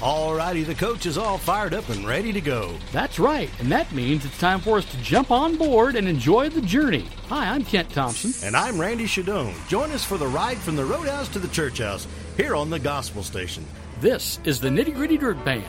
Alrighty, the coach is all fired up and ready to go. That's right, and that means it's time for us to jump on board and enjoy the journey. Hi, I'm Kent Thompson. And I'm Randy Shadoan. Join us for the ride from the roadhouse to the church house here on the Gospel Station. This is the Nitty Gritty Dirt Band.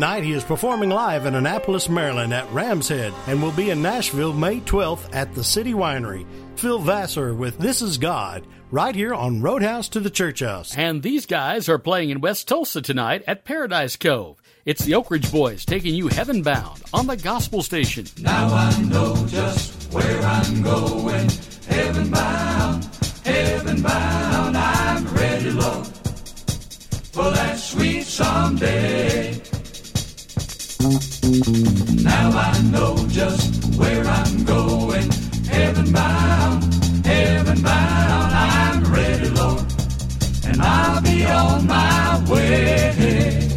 Tonight he is performing live in Annapolis, Maryland at Ram's Head and will be in Nashville May 12th at the City Winery. Phil Vassar with This Is God right here on Roadhouse to the Church House. And these guys are playing in West Tulsa tonight at Paradise Cove. It's the Oak Ridge Boys taking you heavenbound on the Gospel Station. Now I know just where I'm going. Heavenbound, heavenbound, I'm ready, Lord, for that sweet someday. Now I know just where I'm going. Heaven bound, heaven bound. I'm ready, Lord, and I'll be on my way.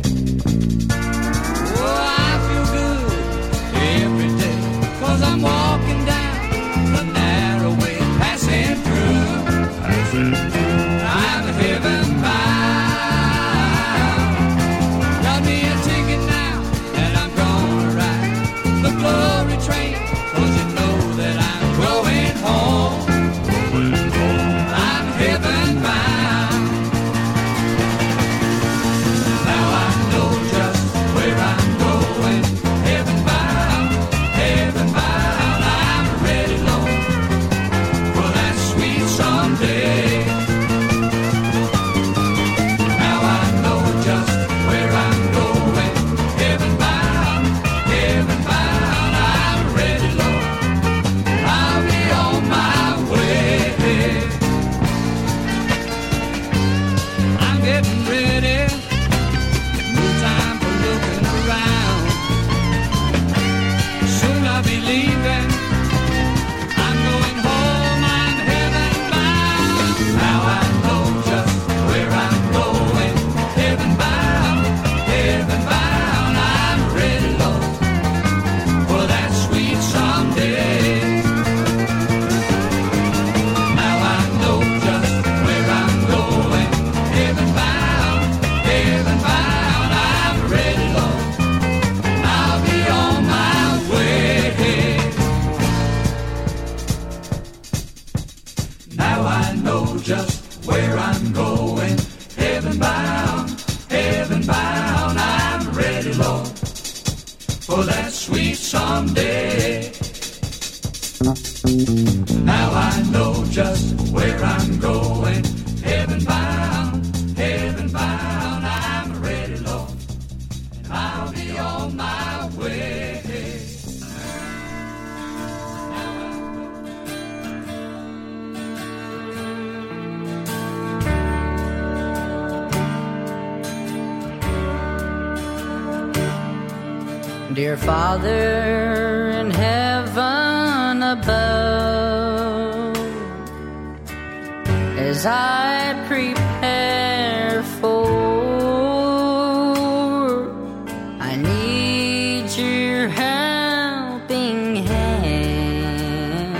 Father in heaven above, as I prepare for, I need your helping hand.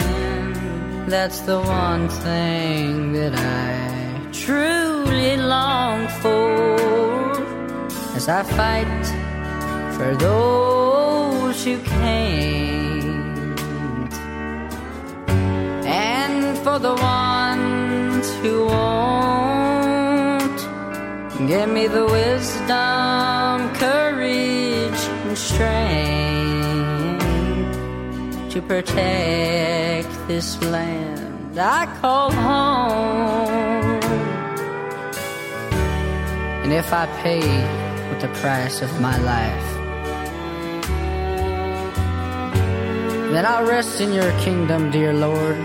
That's the one thing that I truly long for as I fight for those who can't, and for the ones who won't. Give me the wisdom, courage, and strength to protect this land I call home. And if I pay with the price of my life, then I'll rest in your kingdom, dear Lord.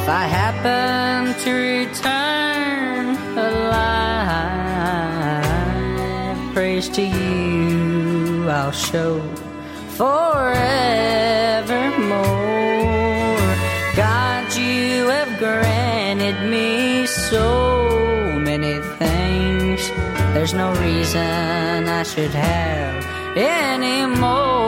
If I happen to return alive, praise to you I'll show forevermore. God, you have granted me so many things. There's no reason I should have any more.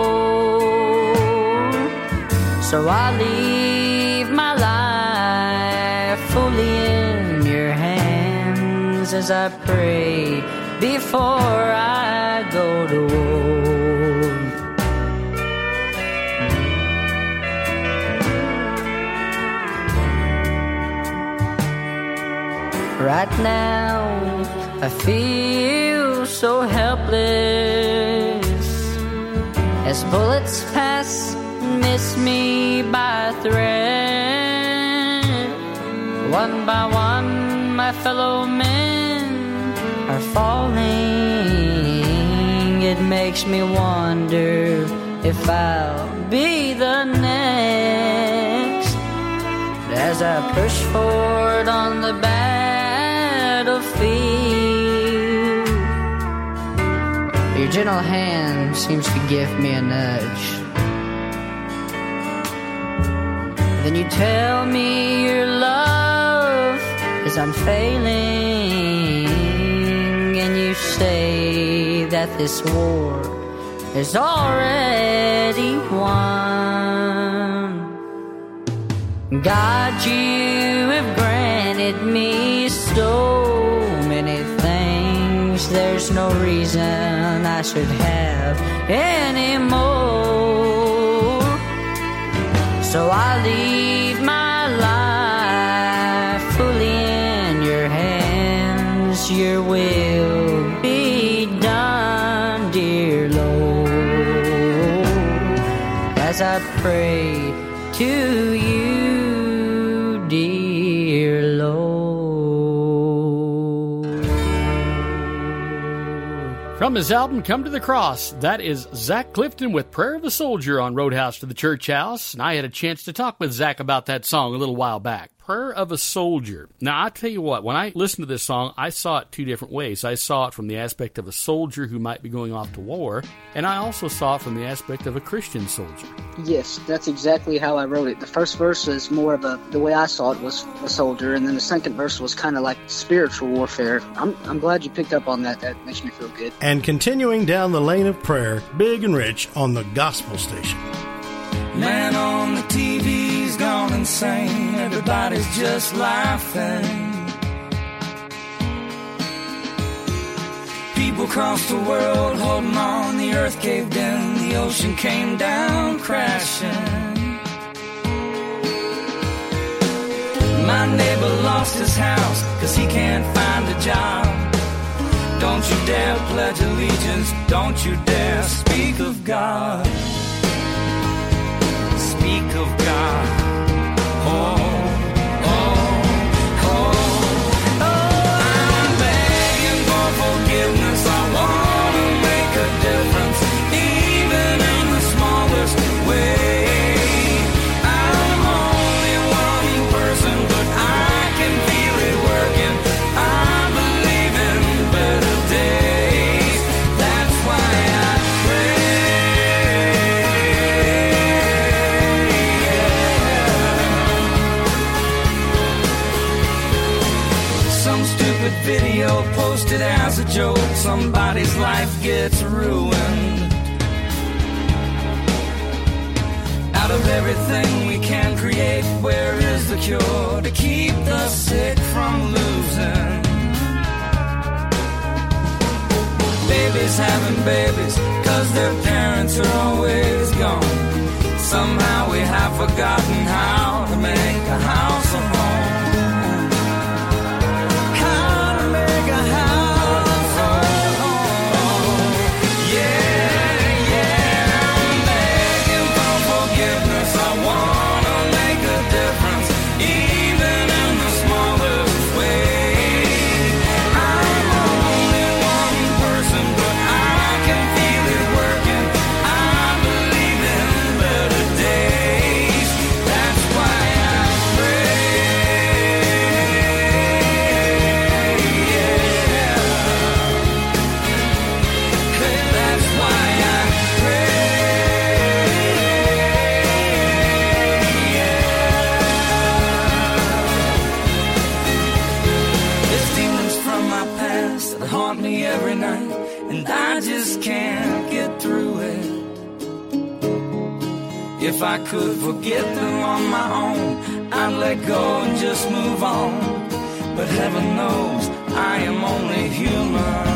So I leave my life fully in your hands as I pray before I go to war. Right now, I feel so helpless as bullets pass and miss me by a thread. One by one, my fellow men are falling. It makes me wonder if I'll be the next. As I push forward on the battlefield, your gentle hand seems to give me a nudge. Then you tell me your love is unfailing, and you say that this war is already won. God, you have granted me so many There's no reason I should have any more. So I leave my life fully in your hands. Your will be done, dear Lord, as I pray to From his album Come to the Cross, that is Zach Clifton with Prayer of a Soldier on Roadhouse to the Church House. And I had a chance to talk with Zach about that song a little while back. Prayer of a Soldier. Now, I tell you what, when I listened to this song, I saw it two different ways. I saw it from the aspect of a soldier who might be going off to war, and I also saw it from the aspect of a Christian soldier. Yes, that's exactly how I wrote it. The first verse is more of a the way I saw it was a soldier, and then the second verse was kind of like spiritual warfare. I'm I'm glad you picked up on that. That makes me feel good. And continuing down the lane of prayer, Big and Rich on the Gospel Station. Man on the TV's gone insane. Everybody's just laughing. People across the world holding on. The earth caved in. The ocean came down crashing. My neighbor lost his house cause he can't find a job. Don't you dare pledge allegiance, don't you dare speak of God. Speak of God. Oh, Somebody's life gets ruined. Out of everything we can create, where is the cure to keep the sick from losing? Babies having babies, cause their parents are always gone. Somehow we have forgotten how to make a house a home. If I could forget them on my own, I'd let go and just move on. But heaven knows I am only human.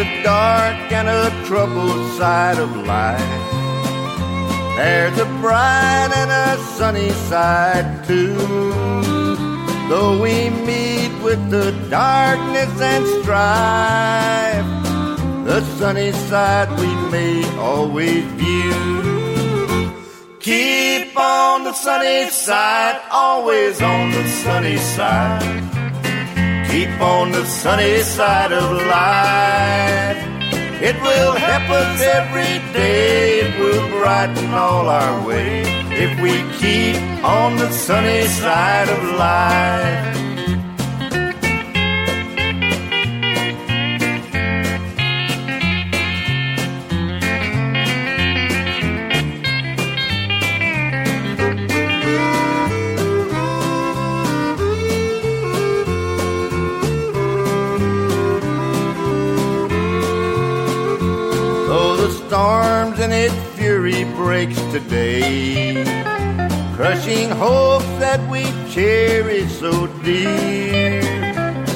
A dark and a troubled side of life. There's a bright and a sunny side too. Though we meet with the darkness and strife, the sunny side we may always view. Keep on the sunny side, always on the sunny side. Keep on the sunny side of life. It will help us every day. It will brighten all our way if we keep on the sunny side of life. Breaks today, crushing hopes that we cherish so dear.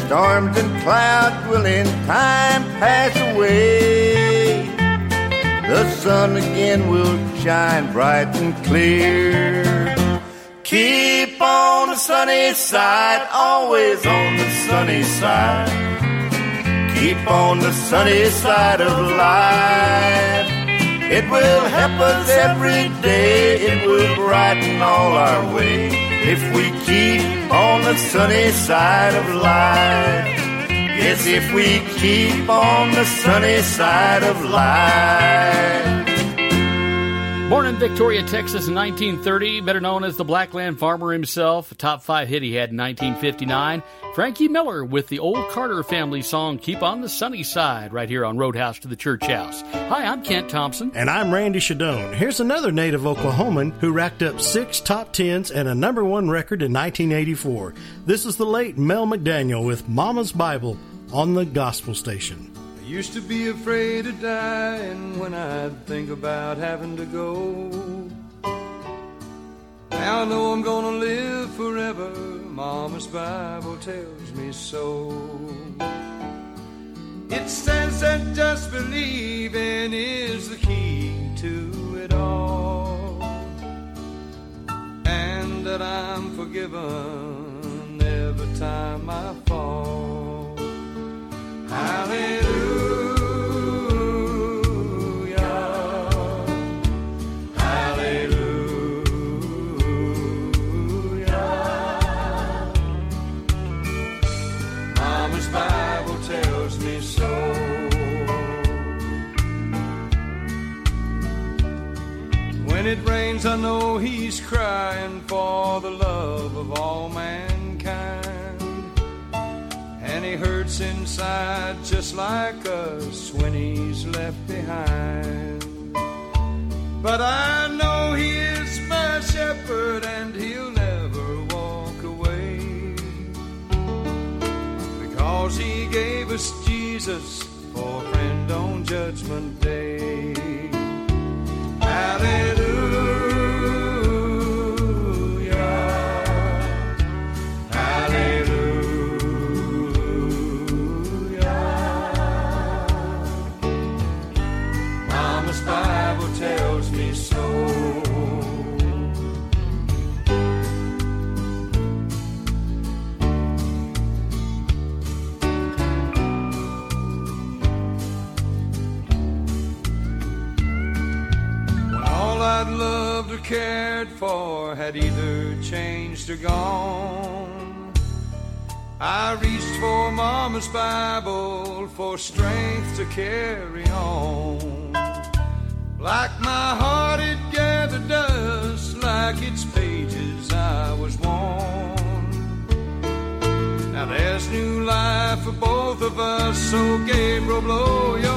Storms and clouds will in time pass away. The sun again will shine bright and clear. Keep on the sunny side, always on the sunny side. Keep on the sunny side of life. It will help us every day. It will brighten all our way if we keep on the sunny side of life. Yes, if we keep on the sunny side of life. Born in Victoria, Texas in 1930, better known as the Blackland Farmer himself, a top five hit he had in 1959, Frankie Miller with the old Carter family song Keep on the Sunny Side right here on Roadhouse to the Church House. Hi, I'm Kent Thompson. And I'm Randy Shadoan. Here's another native Oklahoman who racked up six top tens and a number one record in 1984. This is the late Mel McDaniel with Mama's Bible on the Gospel Station. Used to be afraid of dying when I'd think about having to go. Now I know I'm gonna live forever. Mama's Bible tells me so. It says that just believing is the key to it all, and that I'm forgiven every time I fall. When it rains, I know he's crying for the love of all mankind. He hurts inside just like us when he's left behind. But I know he is my shepherd and he'll never walk away. Because he gave us Jesus for a friend on Judgment Day. Hallelujah. Changed or gone. I reached for Mama's Bible for strength to carry on. Like my heart it gathered dust, like its pages I was worn. Now there's new life for both of us, so Gabriel, blow your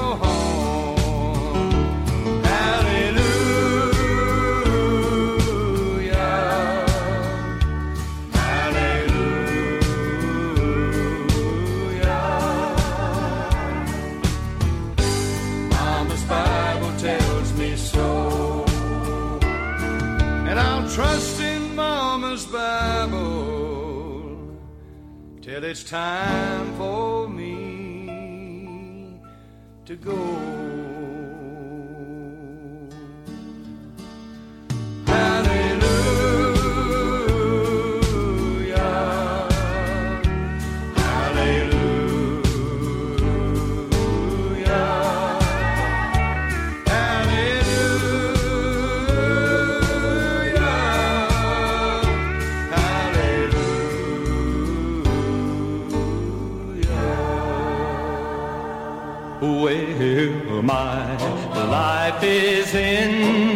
it's time for me to go. Life is in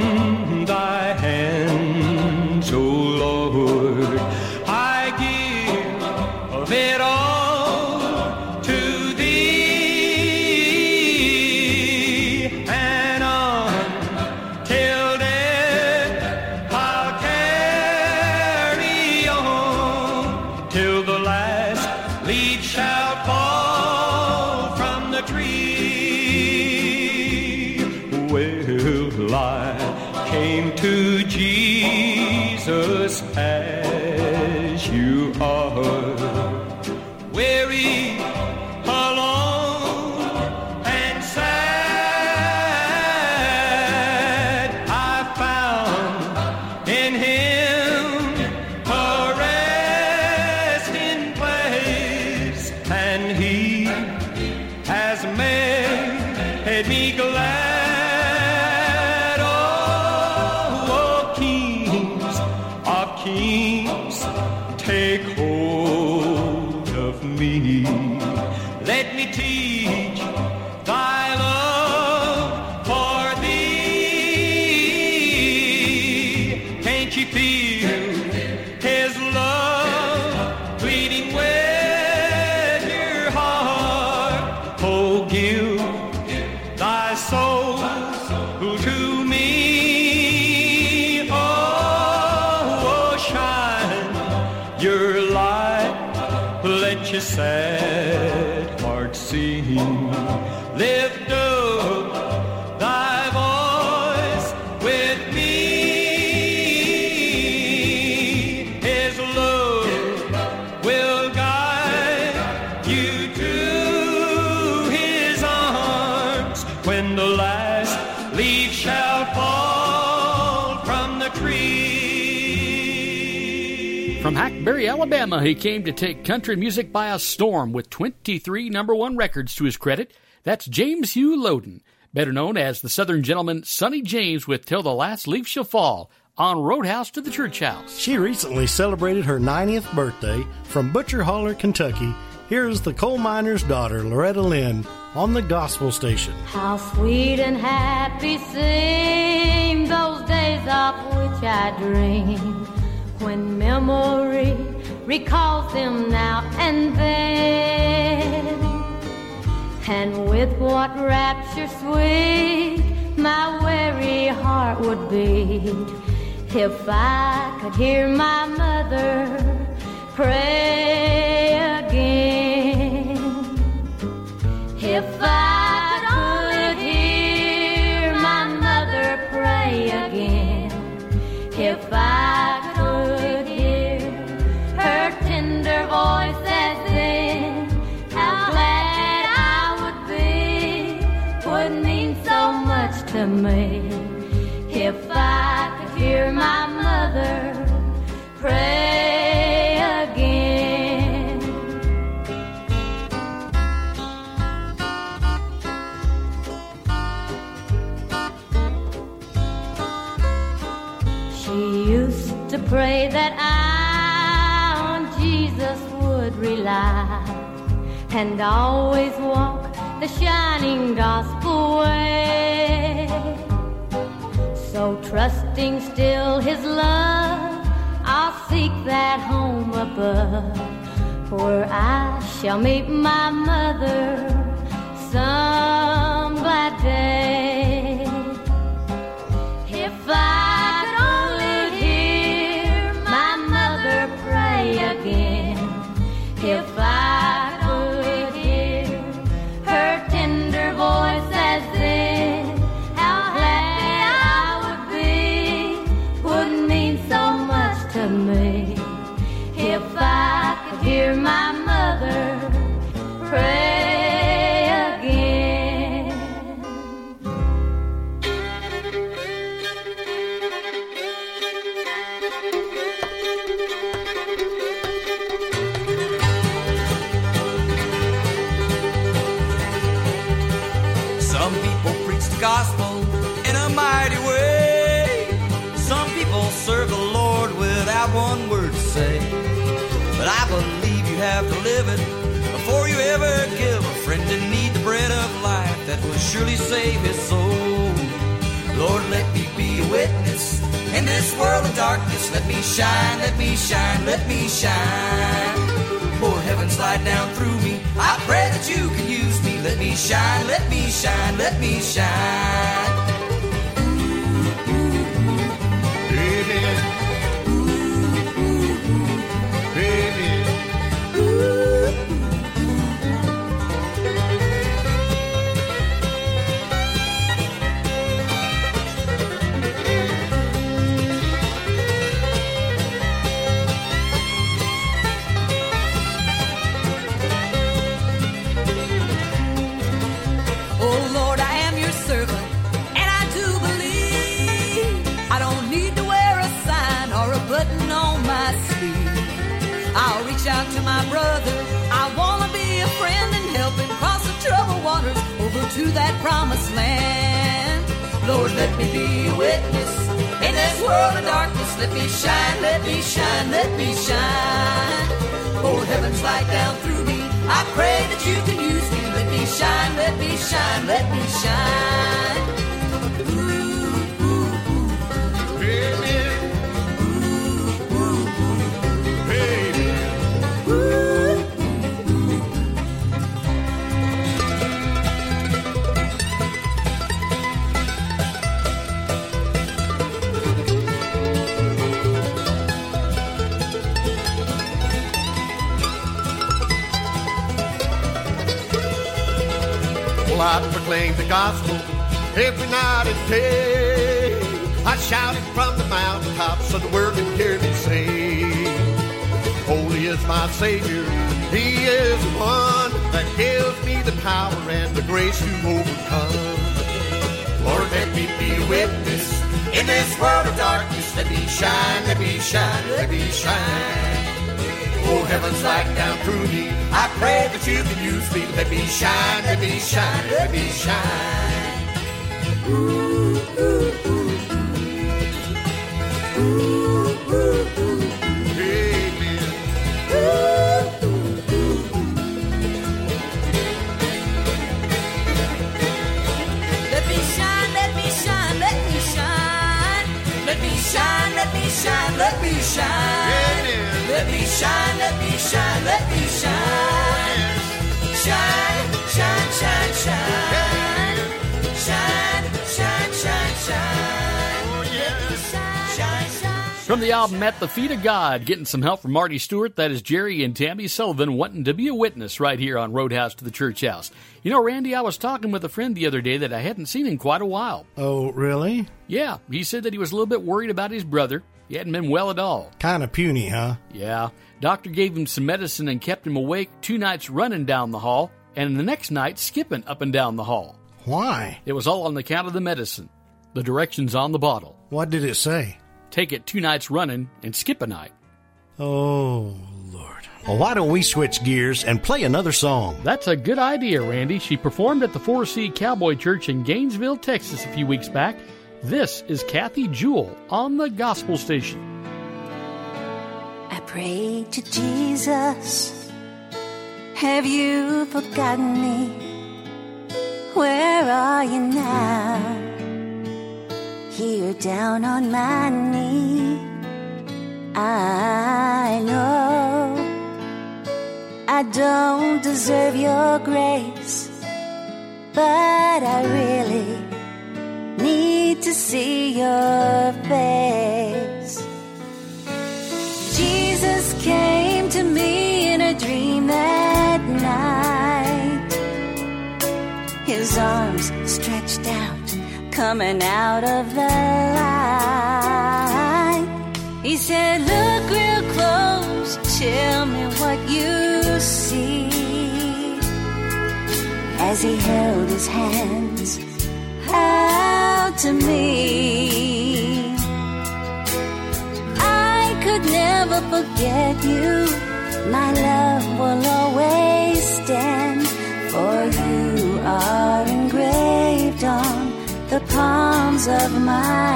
tree. From Hackberry, Alabama, he came to take country music by a storm with 23 number one records to his credit. That's James Hugh Loden, better known as the Southern gentleman Sonny James with Till the Last Leaf Shall Fall on Roadhouse to the Church House. She recently celebrated her 90th birthday from Butcher Holler, Kentucky. Here's the coal miner's daughter, Loretta Lynn, on the gospel station. How sweet and happy seem those days of which I dream when memory recalls them now and then. And with what rapture sweet my weary heart would beat if I could hear my mother pray again. If I to me. If I could hear my mother pray again. She used to pray that I on Jesus would rely and always walk the shining gospel way. So trusting still his love, I'll seek that home above where I shall meet my mother some glad day. Surely save his soul. Lord, let me be a witness in this world of darkness. Let me shine, let me shine, let me shine. Pour heaven's light down through me. I pray that you can use me. Let me shine, let me shine, let me shine. Land. Lord, let me be a witness in this world of darkness. Let me shine, let me shine, let me shine. Pour heaven's light down through me. I pray that you can use me. Let me shine, let me shine, let me shine. Proclaim the gospel every night and day. I shout it from the mountaintops so the world can hear me say, Holy is my Savior, He is the one that gives me the power and the grace to overcome. Lord, let me be a witness in this world of darkness. Let me shine, let me shine, let me shine. Oh, heaven's light down through me. I pray that you can use me. Let me shine, let me shine, let me shine. Ooh, ooh, ooh. Ooh, ooh, ooh. Amen. Ooh, ooh, ooh. Let me shine, let me shine, let me shine. Let me shine, let me shine, let me shine. Let me shine, let me shine, let me shine. Shine. Shine, shine, shine, shine. Shine, shine, shine. From the album At the Feet of God, getting some help from Marty Stuart, that is Jerry and Tammy Sullivan wanting to be a witness right here on Roadhouse to the Church House. You know, Randy, I was talking with a friend the other day that I hadn't seen in quite a while. Oh, really? Yeah, he said that he was a little bit worried about his brother. He hadn't been well at all. Kind of puny, huh? Yeah. Doctor gave him some medicine and kept him awake two nights running down the hall, and the next night skipping up and down the hall. Why? It was all on account of the medicine. The directions on the bottle. What did it say? Take it two nights running and skip a night. Oh, Lord. Well, why don't we switch gears and play another song? That's a good idea, Randy. She performed at the Four C Cowboy Church in Gainesville, Texas a few weeks back. This is Kathy Jewell on the Gospel Station. I prayed to Jesus. Have you forgotten me? Where are you now? Here down on my knee. I know I don't deserve your grace, but I really need to see your face. Jesus came to me in a dream that night. His arms stretched out, coming out of the light. He said, Look real close, tell me what you see. As he held his hands to me. I could never forget you. My love will always stand, for you are engraved on the palms of my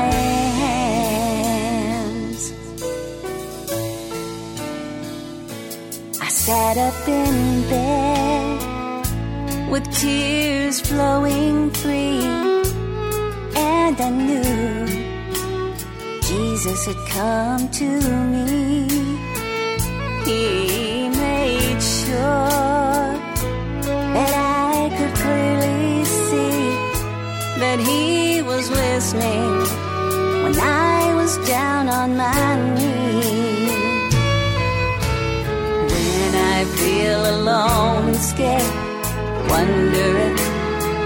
hands. I sat up in bed with tears flowing free, and I knew Jesus had come to me. He made sure that I could clearly see that He was listening when I was down on my knees. When I feel alone and scared, wonder if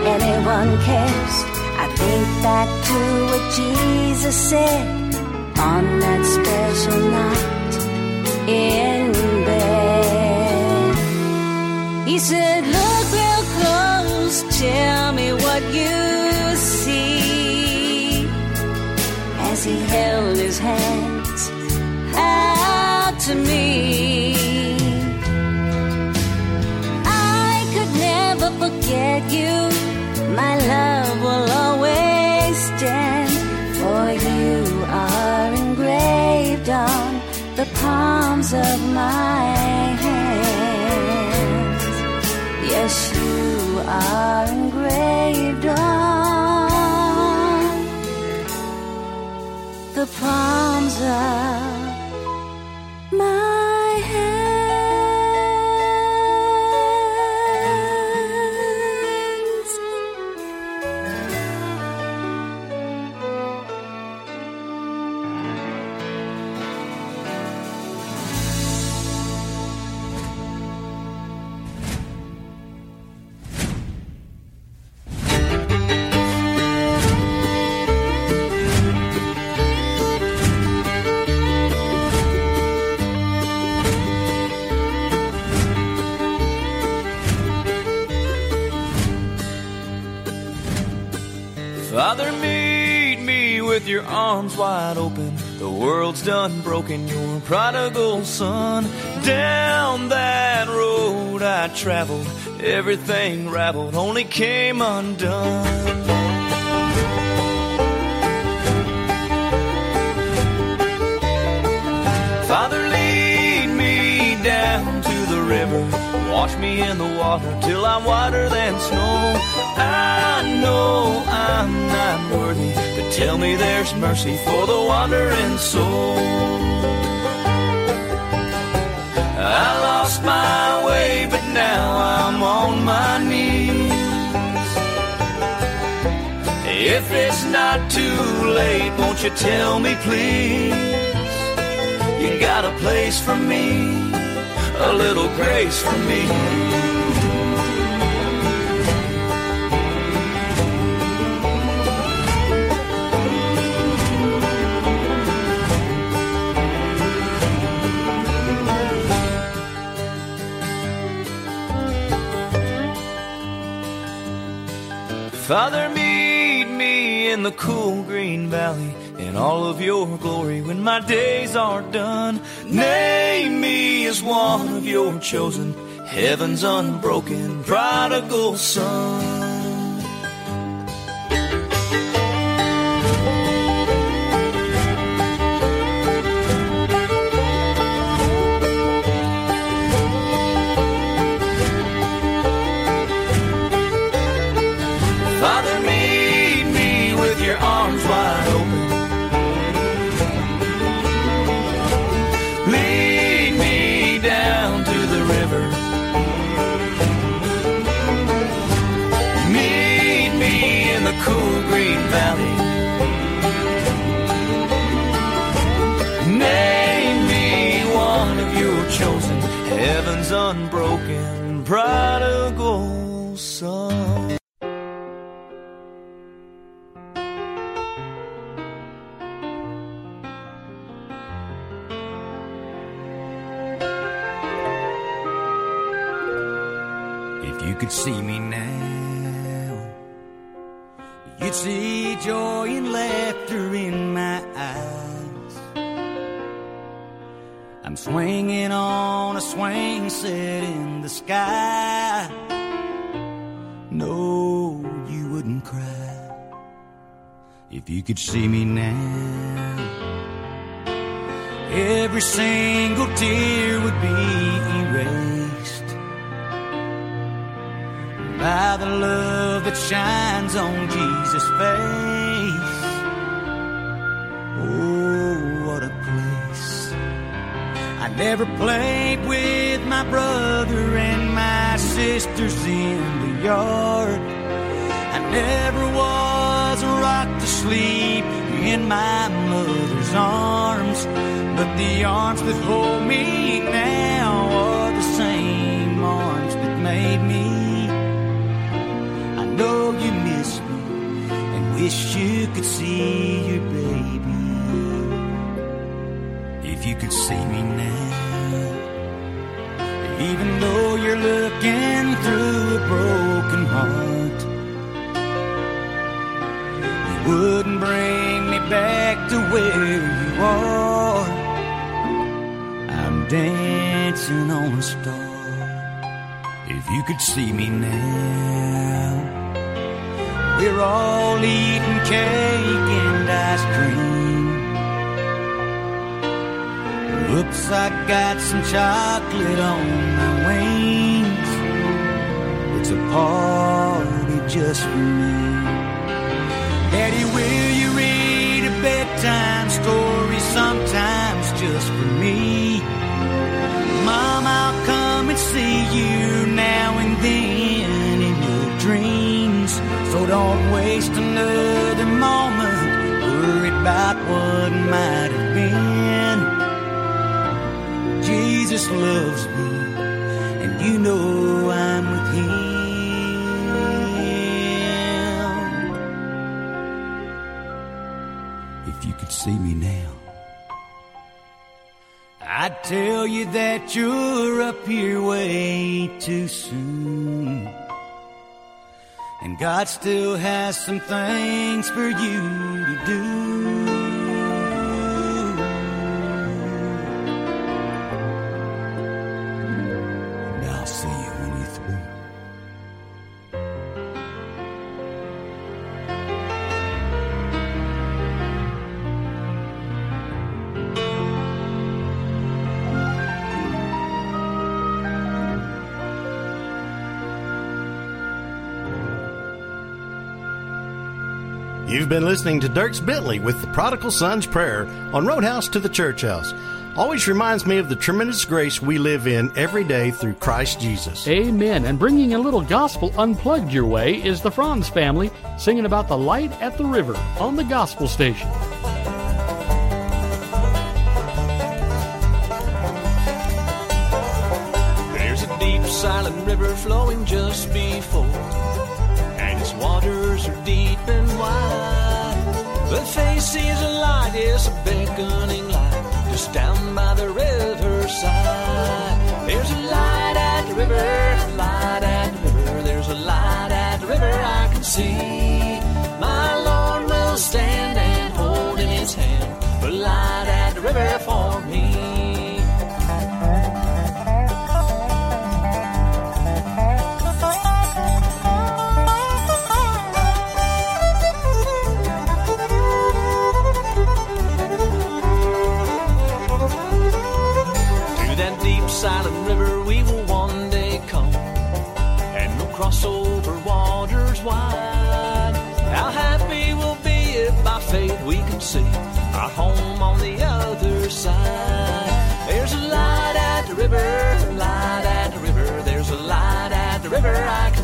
anyone cares. Back to what Jesus said on that special night in bed. He said, Look real close, tell me what you see. As he held his hands out to me. I could never forget you. My love palms of my hands. Yes, you are engraved on the palms of The world's done broken your prodigal son. Down that road I traveled, everything raveled, only came undone. Wash me in the water till I'm whiter than snow. I know I'm not worthy, but tell me there's mercy for the wandering soul. I lost my way, but now I'm on my knees. If it's not too late, won't you tell me, please? You got a place for me, a little grace for me. Father, meet me in the cool green valley in all of your glory when my days are done. Name me as one of your chosen, heaven's unbroken prodigal son. You could see me now. Every single tear would be erased by the love that shines on Jesus' face. Oh, what a place. I never played with my brother and my sisters in the yard. I never was rocked to sleep in my mother's arms. But the arms that hold me now are the same arms that made me. I know you miss me and wish you could see your baby. If you could see me now, even though you're looking through a broken heart, wouldn't bring me back to where you are. I'm dancing on a star. If you could see me now, we're all eating cake and ice cream. Oops, I got some chocolate on my wings. It's a party just for me. Daddy, will you read a bedtime story sometimes just for me? Mom, I'll come and see you now and then in your dreams. So don't waste another moment worried about what might have been. Jesus loves me, and you know I'm If you could see me now, I'd tell you that you're up here way too soon. And God still has some things for you to do. You've been listening to Dierks Bentley with the Prodigal Son's Prayer on Roadhouse to the Church House. Always reminds me of the tremendous grace we live in every day through Christ Jesus. Amen. And bringing a little gospel unplugged your way is the Franz family singing about the light at the river on the gospel station. There's a deep, silent river flowing just before, Face a light, yes, a beckoning light, just down by the riverside. There's a light at the river, light at the river. There's a light at the river I can see.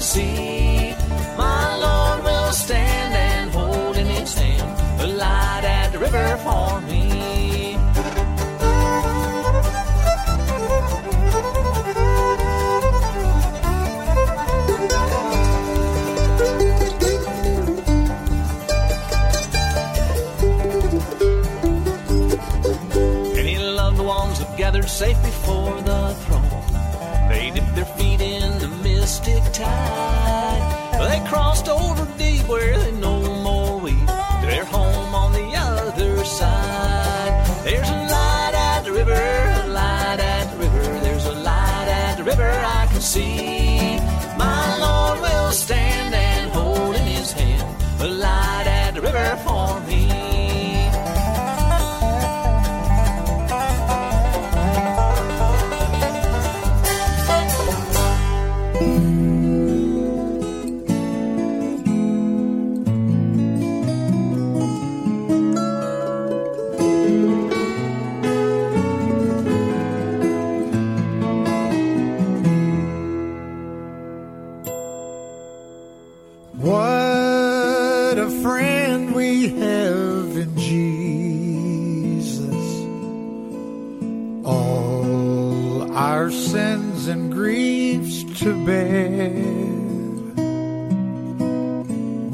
See My Lord will stand and hold in his hand The light at the river for me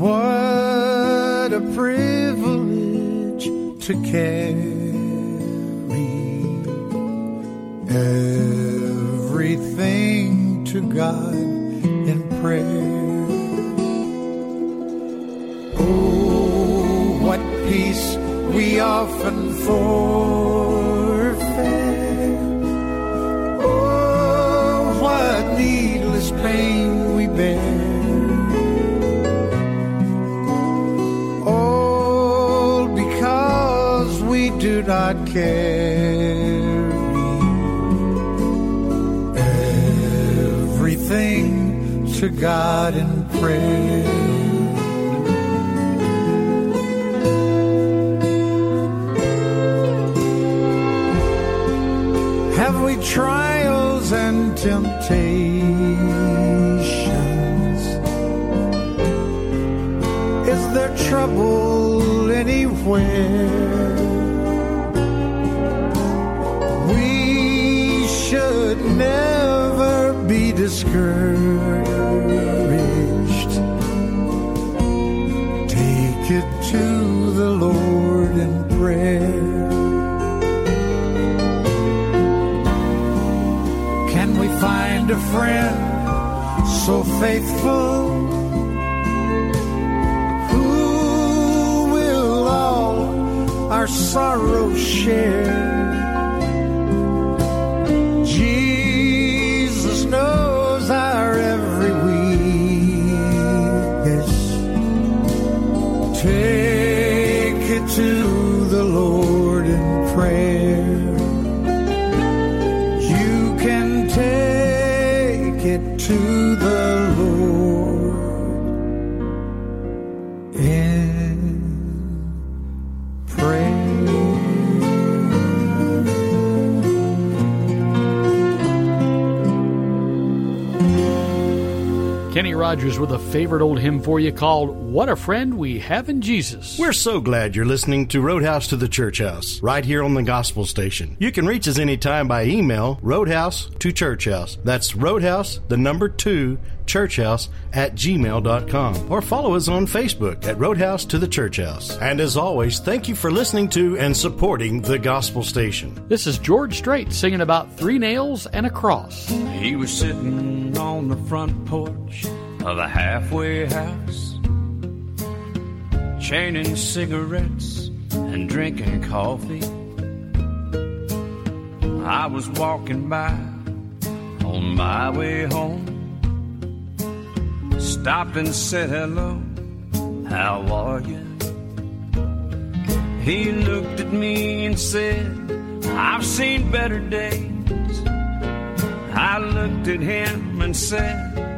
What a privilege to carry everything to God in prayer. Oh, what peace we often forfeit. Carry everything to God in prayer. Have we trials and temptations? Is there trouble anywhere? never be discouraged. Take it to the Lord in prayer. Can we find a friend so faithful? Who will all our sorrows share? Rogers with a favorite old hymn for you called What a Friend We Have in Jesus. We're so glad you're listening to Roadhouse to the Church House, right here on the Gospel Station. You can reach us anytime by email, roadhouse to church house. That's roadhouse, the number two, churchhouse at gmail.com. Or follow us on Facebook at Roadhouse to the Church House. And as always, thank you for listening to and supporting the Gospel Station. This is George Strait singing about three nails and a cross. He was sitting on the front porch of a halfway house, chaining cigarettes and drinking coffee. I was walking by on my way home, stopped and said hello, how are you? He looked at me and said, I've seen better days. I looked at him and said,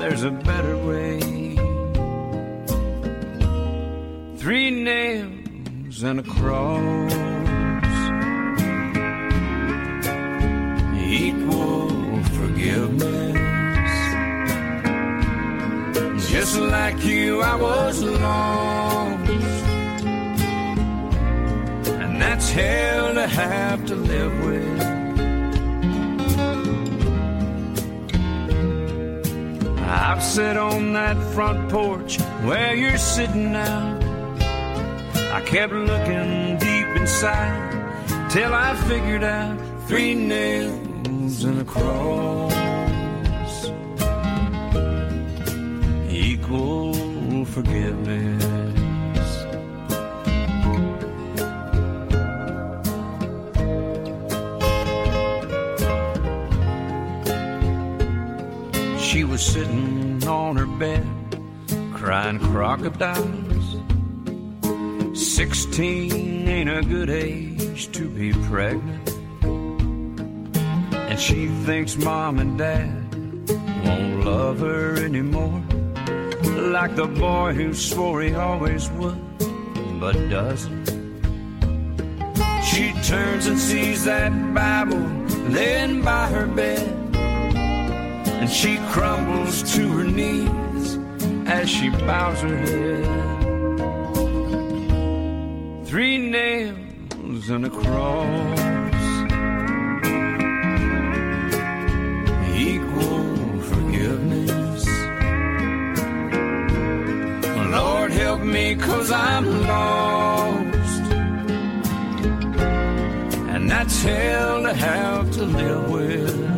There's a better way. Three nails and a cross equal forgiveness. Just like you, I was lost. And that's hell to have to live with. I've sat on that front porch where you're sitting now. I kept looking deep inside till I figured out three nails and a cross equal forgiveness. Was sitting on her bed, crying crocodiles. Sixteen ain't a good age to be pregnant. And she thinks mom and dad won't love her anymore. Like the boy who swore he always would, but doesn't. She turns and sees that Bible laying by her bed. And she crumbles to her knees as she bows her head. Three nails and a cross. Equal forgiveness. Lord help me cause I'm lost. And that's hell to have to live with.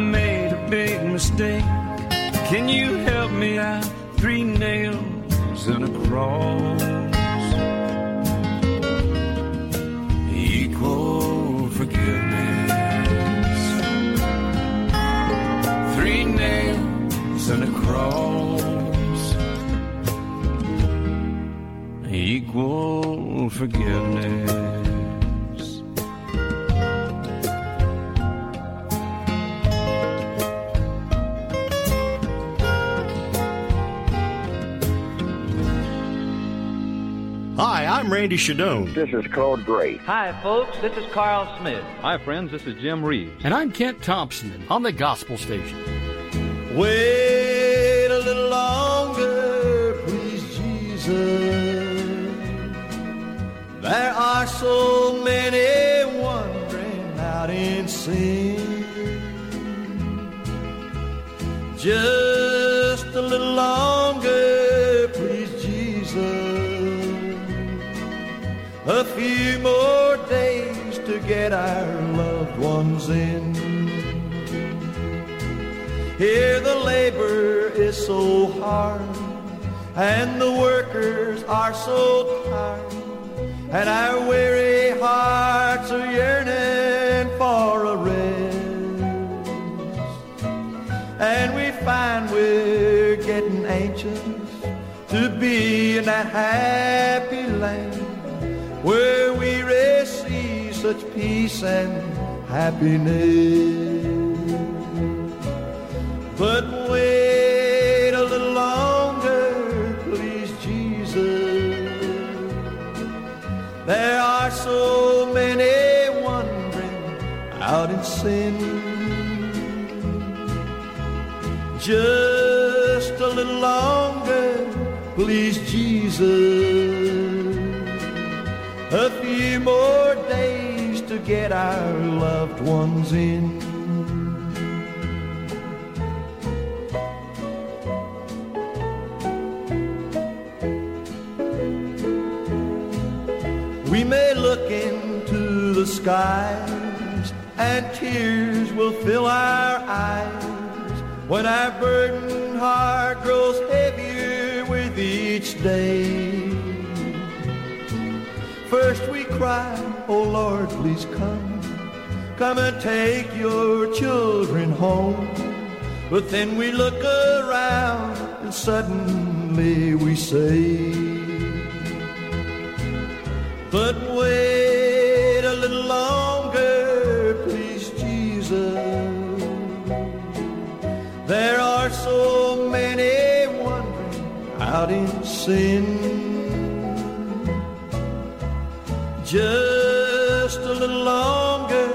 Made a big mistake. Can you help me out? Three nails and a cross. Equal forgiveness. Three nails and a cross. Equal forgiveness. I'm Randy Shadoan. This is Claude Gray. Hi, folks. This is Carl Smith. Hi, friends. This is Jim Reeves. And I'm Kent Thompson on the Gospel Station. Wait a little longer, please, Jesus. There are so many wandering out in sin. Just a little longer, A few more days to get our loved ones in. Here the labor is so hard, and the workers are so tired, and our weary hearts are yearning for a rest. And we find we're getting anxious to be in that happy land where we receive such peace and happiness. But wait a little longer, please, Jesus. There are so many wandering out in sin. Just a little longer, please, Jesus. A few more days to get our loved ones in. We may look into the skies and tears will fill our eyes when our burdened heart grows heavier with each day. Cry, oh Lord, please come. Come and take your children home. But then we look around and suddenly we say, But wait a little longer, please, Jesus. There are so many wandering out in sin. Just a little longer,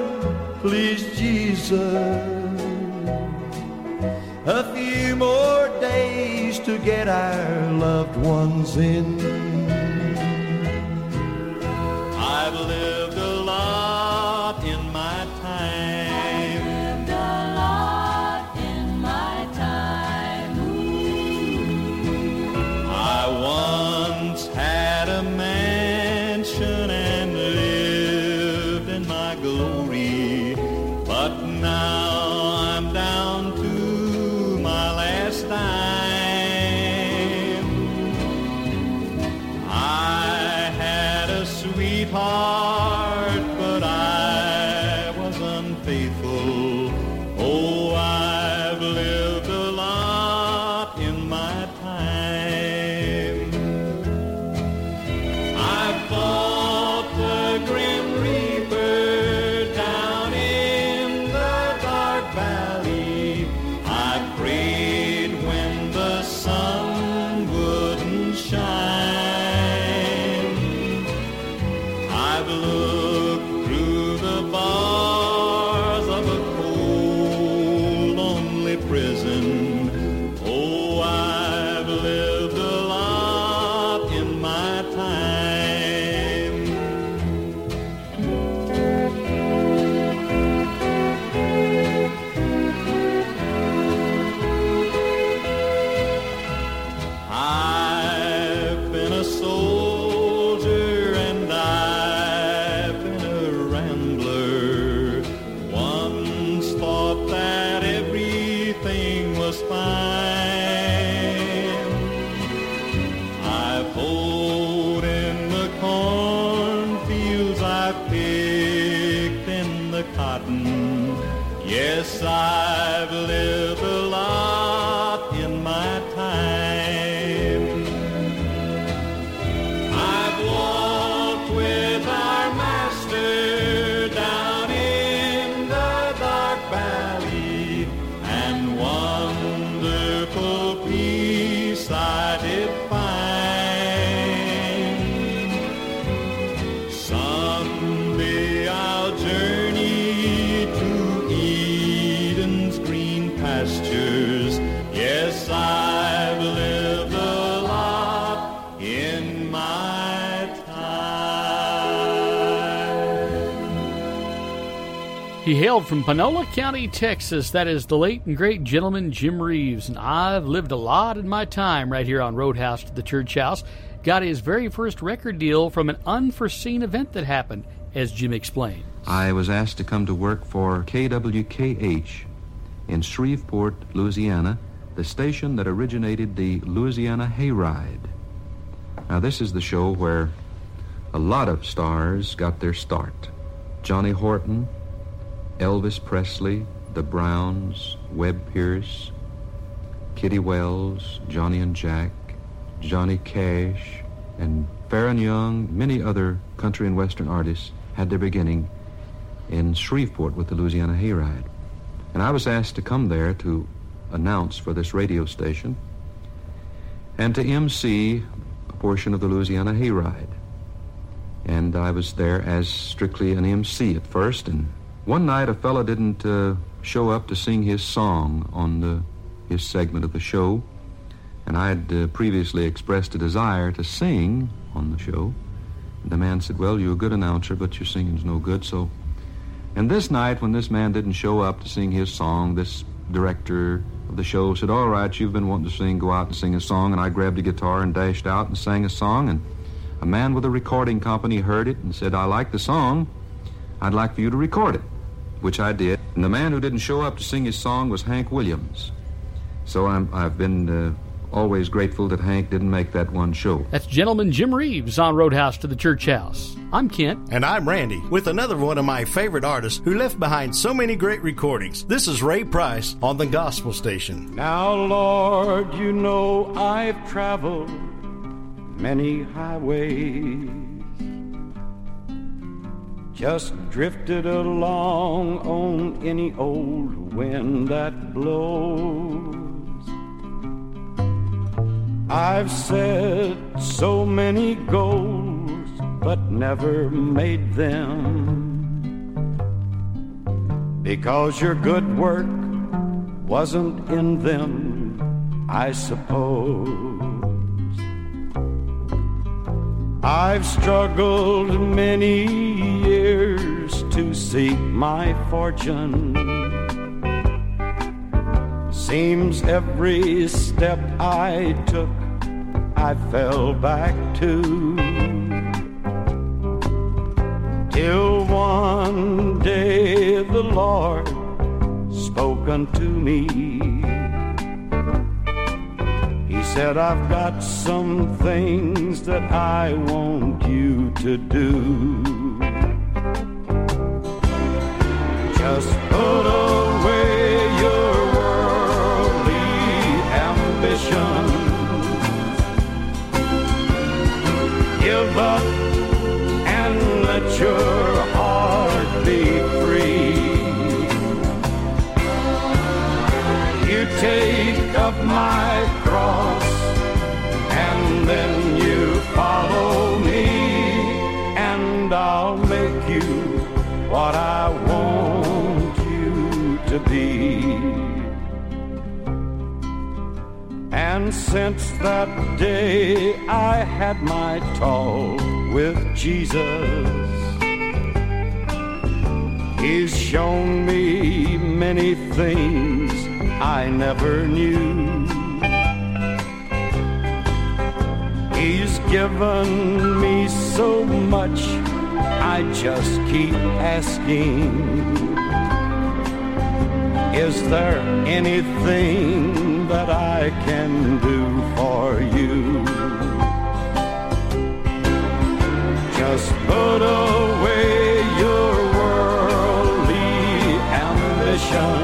please, Jesus. A few more days to get our loved ones in. He hailed from Panola County, Texas. That is the late and great gentleman Jim Reeves. And I've lived a lot in my time right here on Roadhouse to the Church House. Got his very first record deal from an unforeseen event that happened, as Jim explained. I was asked to come to work for KWKH in Shreveport, Louisiana, the station that originated the Louisiana Hayride. Now, this is the show where a lot of stars got their start. Johnny Horton, Elvis Presley, the Browns, Webb Pierce, Kitty Wells, Johnny and Jack, Johnny Cash, and Faron Young, many other country and western artists had their beginning in Shreveport with the Louisiana Hayride. And I was asked to come there to announce for this radio station and to MC a portion of the Louisiana Hayride. And I was there as strictly an MC at first. And one night a fellow didn't uh, show up to sing his song on the, his segment of the show. And I had uh, previously expressed a desire to sing on the show. And the man said, Well, you're a good announcer, but your singing's no good. So, and this night, when this man didn't show up to sing his song, this director of the show said, All right, you've been wanting to sing, go out and sing a song. And I grabbed a guitar and dashed out and sang a song. And a man with a recording company heard it and said, I like the song. I'd like for you to record it, which I did. And the man who didn't show up to sing his song was Hank Williams. So I'm, I've been uh, always grateful that Hank didn't make that one show. That's Gentleman Jim Reeves on Roadhouse to the Church House. I'm Kent. And I'm Randy, with another one of my favorite artists who left behind so many great recordings. This is Ray Price on the Gospel Station. Now, Lord, you know I've traveled many highways, just drifted along on any old wind that blows. I've set so many goals, but never made them. Because your good work wasn't in them, I suppose. I've struggled many years to seek my fortune. Seems every step I took, I fell back to. Till one day the Lord spoke unto me. Said, I've got some things that I want you to do. Just put away your worldly ambitions. Give up and let your heart be free. You take up my to be. And since that day I had my talk with Jesus. He's shown me many things I never knew. He's given me so much, I just keep asking. Is there anything that I can do for you? Just put away your worldly ambition.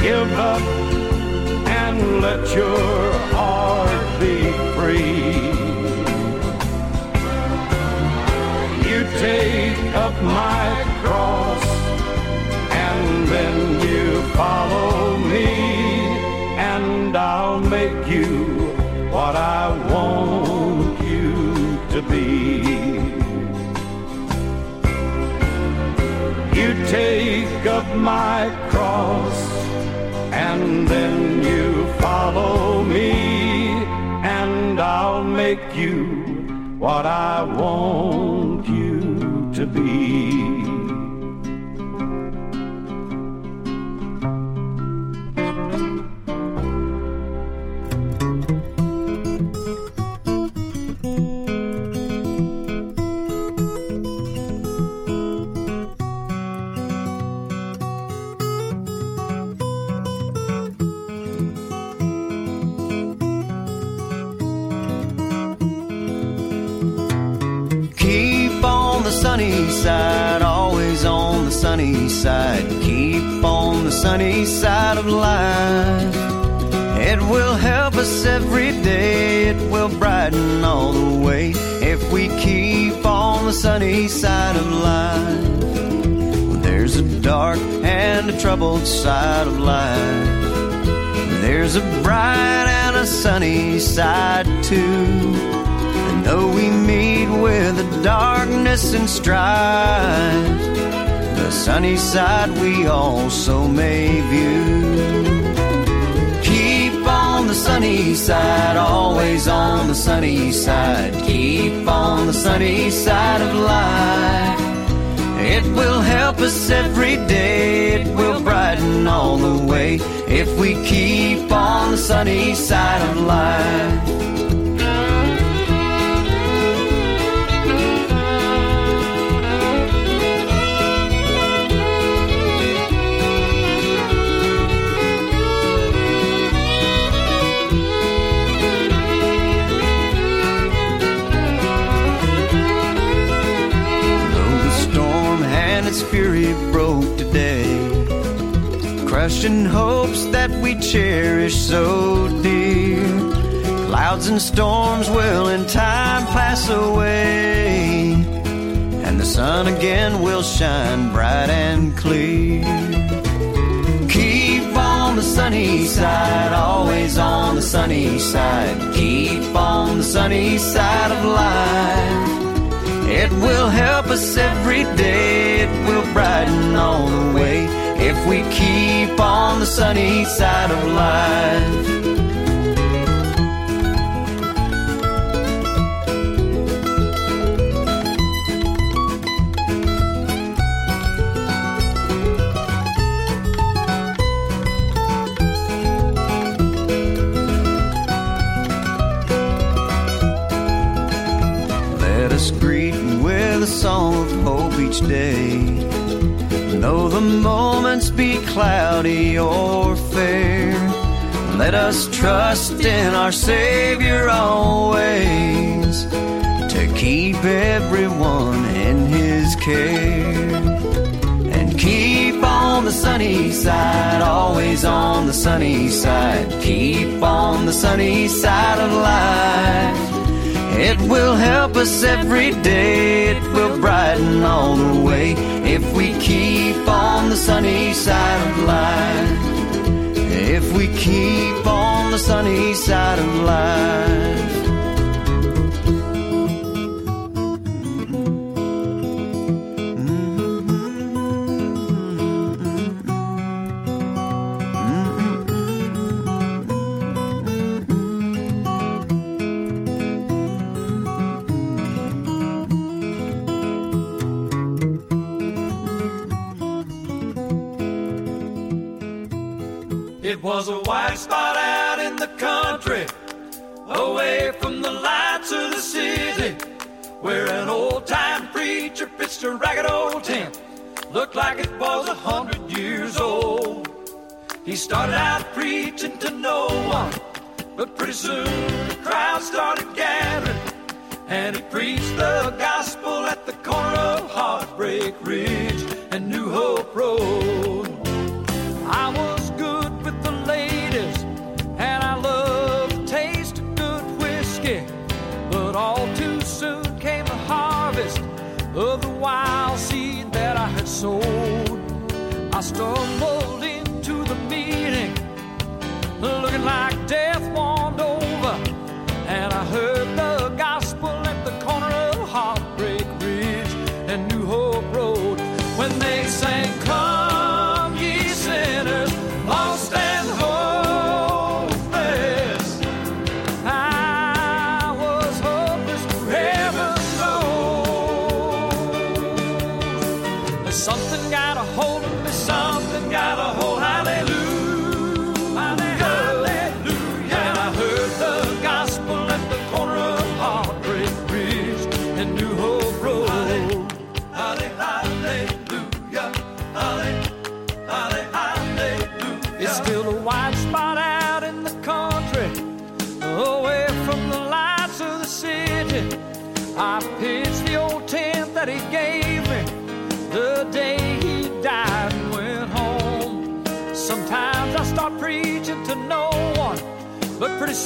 Give up and let your heart be free. You take up my cross follow me, and I'll make you what I want you to be. You take up my cross and then you follow me, and I'll make you what I want you to be. Sunny side of life. It will help us every day, it will brighten all the way if we keep on the sunny side of life. There's a dark and a troubled side of life. There's a bright and a sunny side too. And though we meet with the darkness and strife, the sunny side we also may view. Keep on the sunny side, always on the sunny side. Keep on the sunny side of life. It will help us every day, it will brighten all the way if we keep on the sunny side of life. Crushing hopes that we cherish so dear. Clouds and storms will in time pass away, and the sun again will shine bright and clear. Keep on the sunny side, always on the sunny side. Keep on the sunny side of life. It will help us every day, it will brighten all the way if we keep on the sunny side of life. Let us greet with a song of hope each day. Though the moments be cloudy or fair, let us trust in our Savior always to keep everyone in His care. And keep on the sunny side, always on the sunny side. Keep on the sunny side of life. It will help us every day, will brighten all the way if we keep on the sunny side of life. If we keep on the sunny side of life. Looked like it was a hundred years old. He started out preaching to no one, but pretty soon the crowd started gathering, and he preached the gospel at the corner of Heartbreak Ridge and New Hope Road. I was good with the ladies, and I love the taste of good whiskey. But all too soon came the harvest of the wild seed sowed. I stumbled into the meeting, looking like death warmed over, and I heard the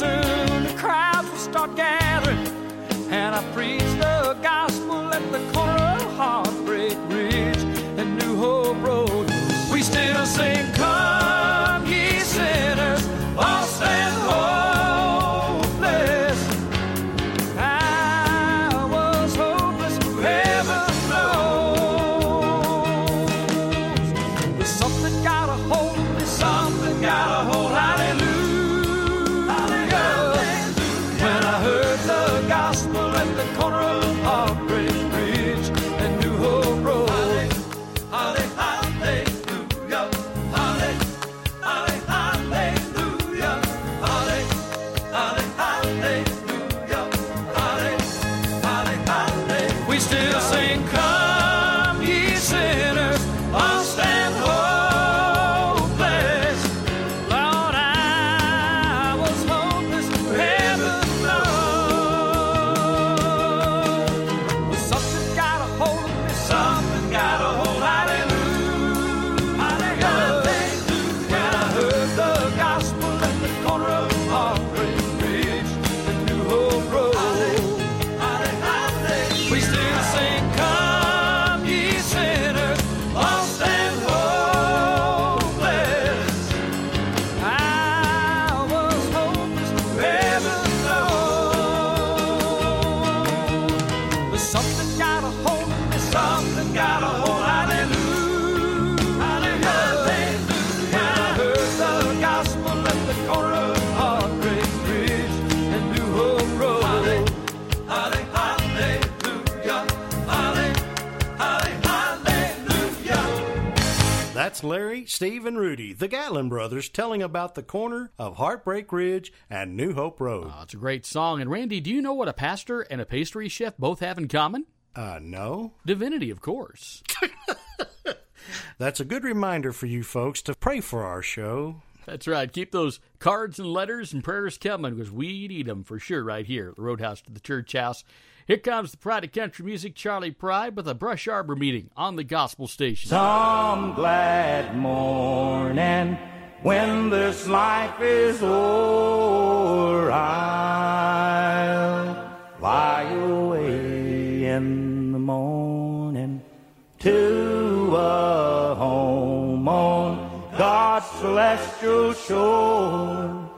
soon the crowds will start gathering, and I preach the gospel at the corner of Heartbreak Ridge and New Hope Road. We still sing, Come, ye sinners, lost and hopeless. I was hopeless, heaven knows. But something got a hold Larry, Steve, and Rudy, the Gatlin brothers, telling about the corner of Heartbreak Ridge and New Hope Road. Oh, it's a great song. And Randy, do you know what a pastor and a pastry chef both have in common? Uh, no. Divinity, of course. That's a good reminder for you folks to pray for our show. That's right. Keep those cards and letters and prayers coming because we need them for sure right here at the Roadhouse to the Church House. Here comes the Pride of Country Music, Charley Pride, with a Brush Arbor meeting on the Gospel Station. Some glad morning when this life is o'er, I'll fly away in the morning to a home on God's celestial shore.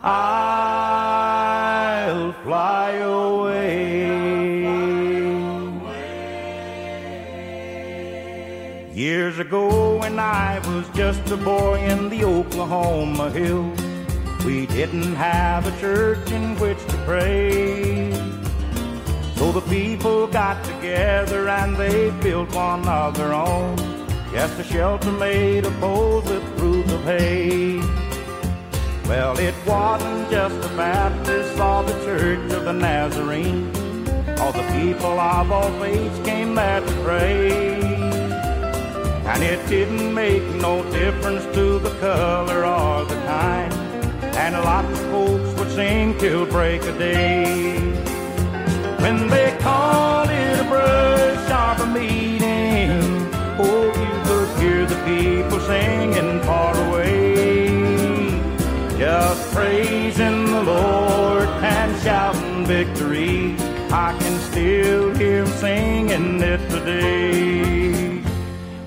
I'll fly away. Years ago, when I was just a boy in the Oklahoma hills, we didn't have a church in which to pray. So the people got together and they built one of their own. Just a shelter made of poles with roofs of hay. Well, it wasn't just the Baptist or the Church of the Nazarene. All the people of all faiths came there to pray. And it didn't make no difference to the color or the kind. And lots of folks would sing till break of day. When they called it a brush arbor meeting, oh, you could hear the people singing far away. Just praising the Lord and shouting victory. I can still hear them singing it today.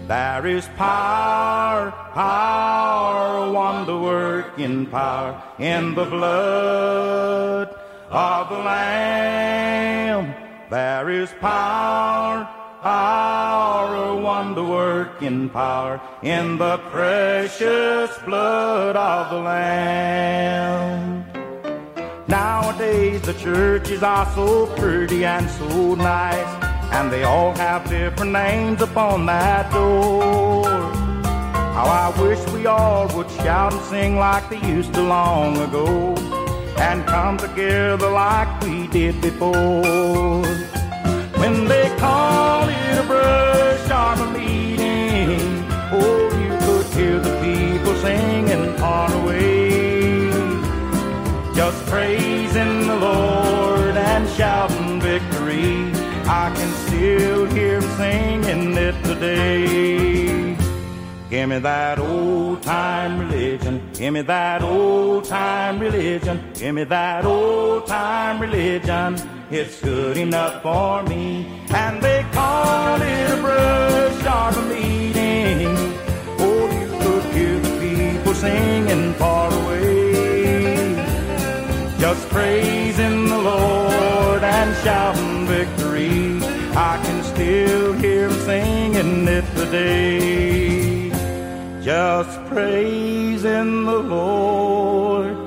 There is power, power, wonder working power in the blood of the Lamb. There is power, power, wonder working power in the precious blood of the Lamb. Nowadays the churches are so pretty and so nice, and they all have different names upon that door. How I wish we all would shout and sing like they used to long ago, and come together like we did before. When they call it a brush arbor meeting, oh, you could hear the people singing far away. Just praising the Lord and shouting victory. I can still hear singing it today. Give me that old time religion. Give me that old time religion. Give me that old time religion. It's good enough for me. And they call it a brush yard meeting. Oh, you could hear the people singing far away. Just praising the Lord and shouting victory. I still hear them singing it today. Just praising the Lord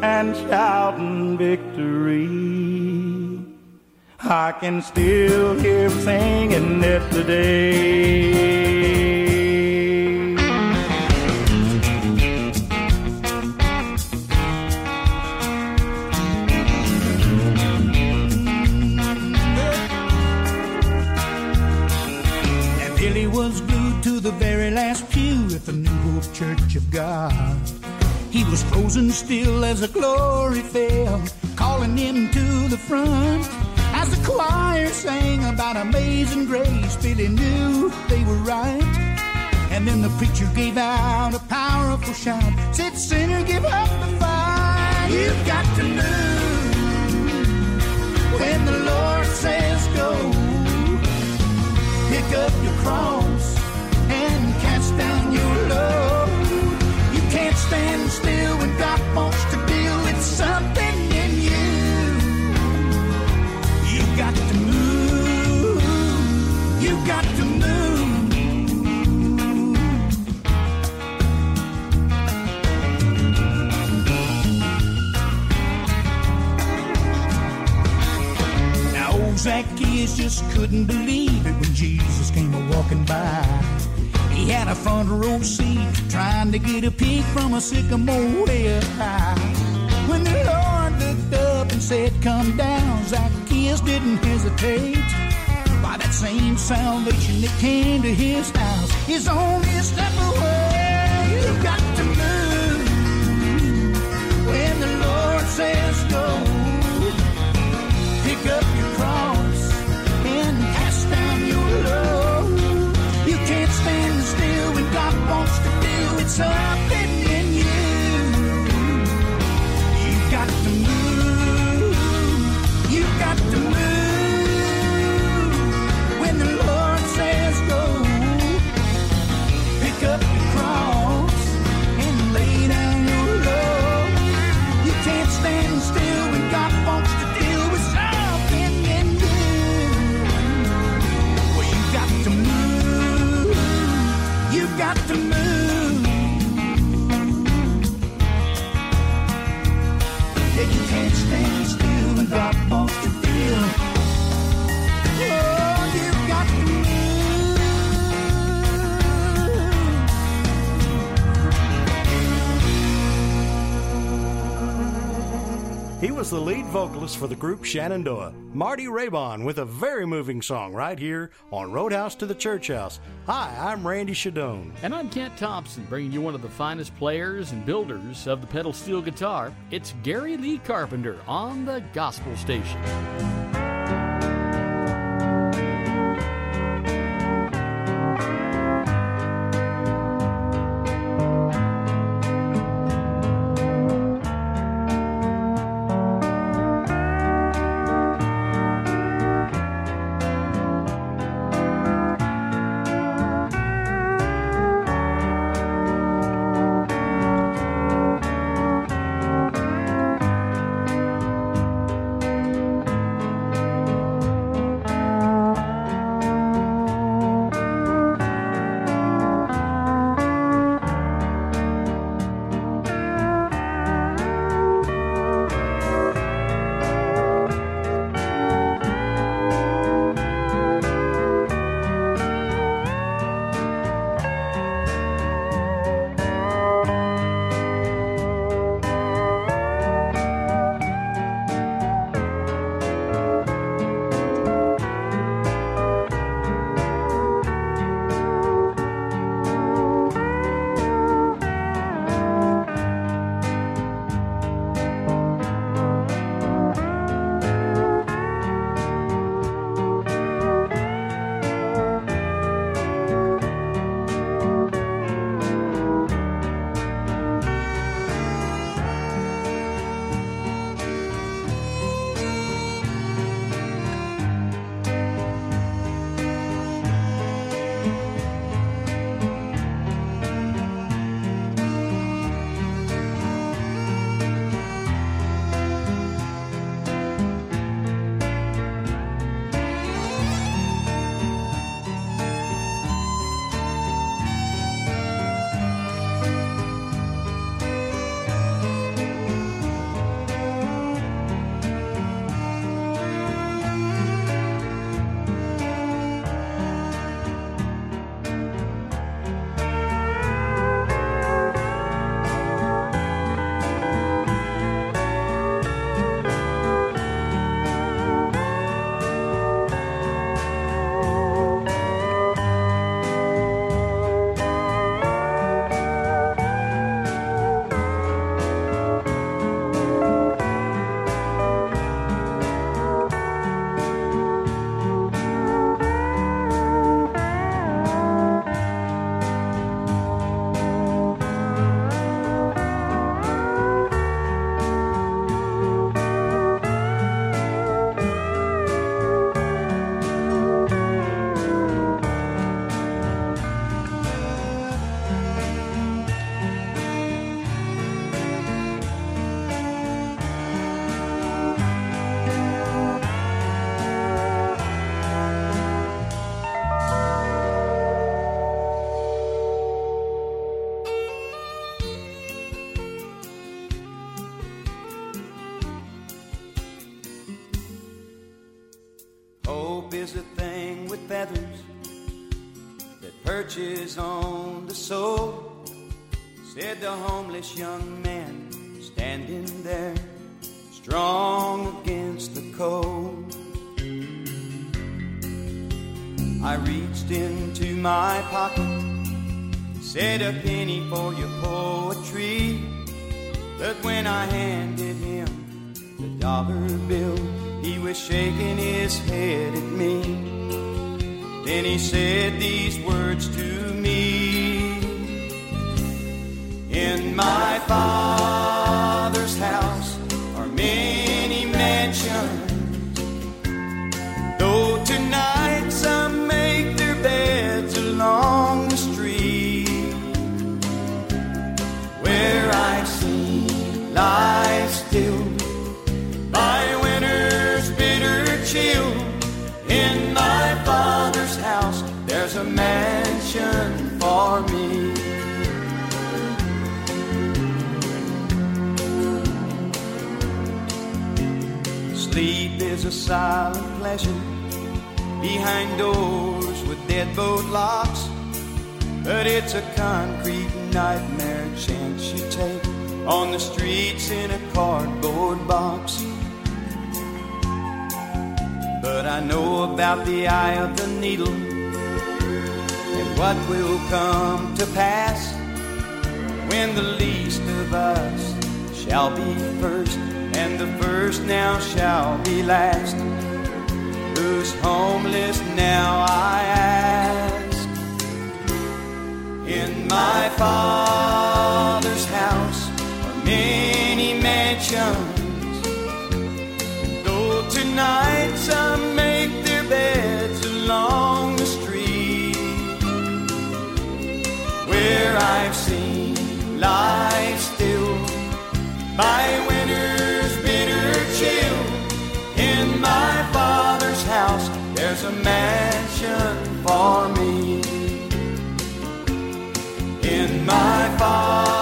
and shouting victory. I can still hear them singing it today. The very last pew at the New Hope Church of God. He was frozen still as the glory fell, calling him to the front. As the choir sang about amazing grace, Billy knew they were right. And then the preacher gave out a powerful shout, said, Sinner, give up the fight. You've got to move when the Lord says go. Pick up your cross and cast down your load. You can't stand still when God wants to deal with something in you. You got to move. You got to move. Now old Zacchaeus just couldn't believe it when Jesus came a walking by. He had a front row seat, trying to get a peek from a sycamore way high. When the Lord looked up and said, Come down, Zacchaeus didn't hesitate. By that same salvation that came to his house is only a step away. You've got to move when the Lord says go. Pick up your cross still when God wants to deal with something in you. The lead vocalist for the group Shenandoah, Marty Raybon, with a very moving song right here on Roadhouse to the Church House. Hi, I'm Randy Shadoan. And I'm Kent Thompson, bringing you one of the finest players and builders of the pedal steel guitar. It's Gary Lee Carpenter on the Gospel Station. Hope is a thing with feathers that perches on the soul, said the homeless young man standing there, strong against the cold. I reached into my pocket, said a penny for your poetry. But when I handed him the dollar bill, he was shaking his head at me. Then he said these words to me In my father's silent pleasure behind doors with deadbolt locks. But it's a concrete nightmare chance you take on the streets in a cardboard box. But I know about the eye of the needle and what will come to pass when the least of us shall be first, and the first now shall be last. Who's homeless now, I ask? In my father's house are many mansions. Though tonight some make their beds along the street, where I've seen life still by winter's there's a mansion for me. In my father's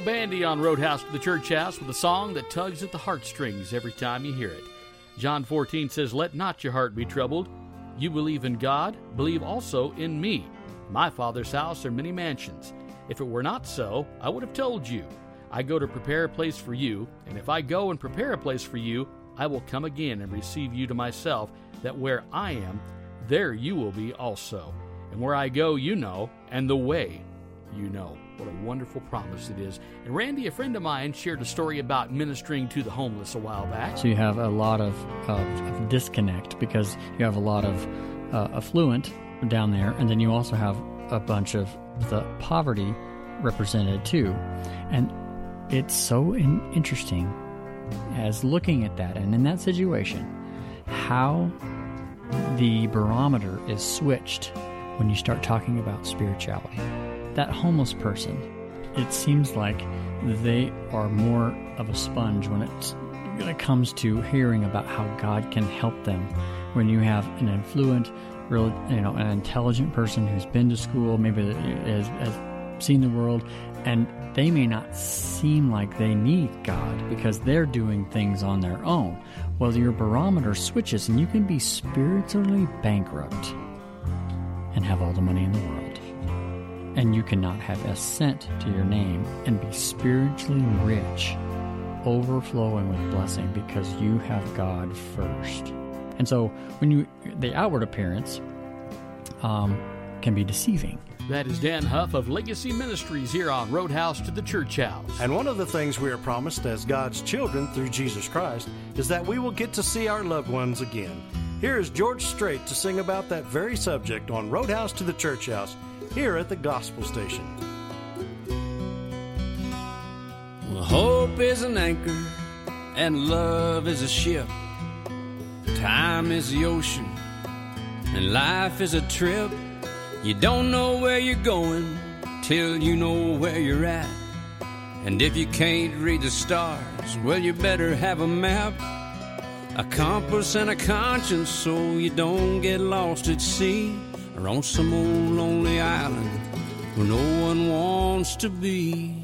Bandy on Roadhouse to the Church House with a song that tugs at the heartstrings every time you hear it. John 14 says, Let not your heart be troubled. You believe in God, believe also in me. My Father's house are many mansions. If it were not so, I would have told you. I go to prepare a place for you, and if I go and prepare a place for you, I will come again and receive you to myself, that where I am, there you will be also. And where I go, you know, and the way you know. What a wonderful promise it is. And Randy, a friend of mine, shared a story about ministering to the homeless a while back. So you have a lot of, of, of disconnect because you have a lot of uh, affluent down there, and then you also have a bunch of the poverty represented too. And it's so in- interesting as looking at that and in that situation, how the barometer is switched when you start talking about spirituality. That homeless person, it seems like they are more of a sponge when it's it comes to hearing about how God can help them. When you have an affluent, real, you know, an intelligent person who's been to school, maybe has, has seen the world, and they may not seem like they need God because they're doing things on their own. Well, your barometer switches, and you can be spiritually bankrupt and have all the money in the world. And you cannot have a cent to your name and be spiritually rich, overflowing with blessing because you have God first. And so, when you, the outward appearance um, can be deceiving. That is Dan Huff of Legacy Ministries here on Roadhouse to the Church House. And one of the things we are promised as God's children through Jesus Christ is that we will get to see our loved ones again. Here is George Strait to sing about that very subject on Roadhouse to the Church House here at the Gospel Station. Well, hope is an anchor, and love is a ship. Time is the ocean, and life is a trip. You don't know where you're going till you know where you're at. And if you can't read the stars, well, you better have a map, a compass, and a conscience so you don't get lost at sea or on some old lonely island where no one wants to be.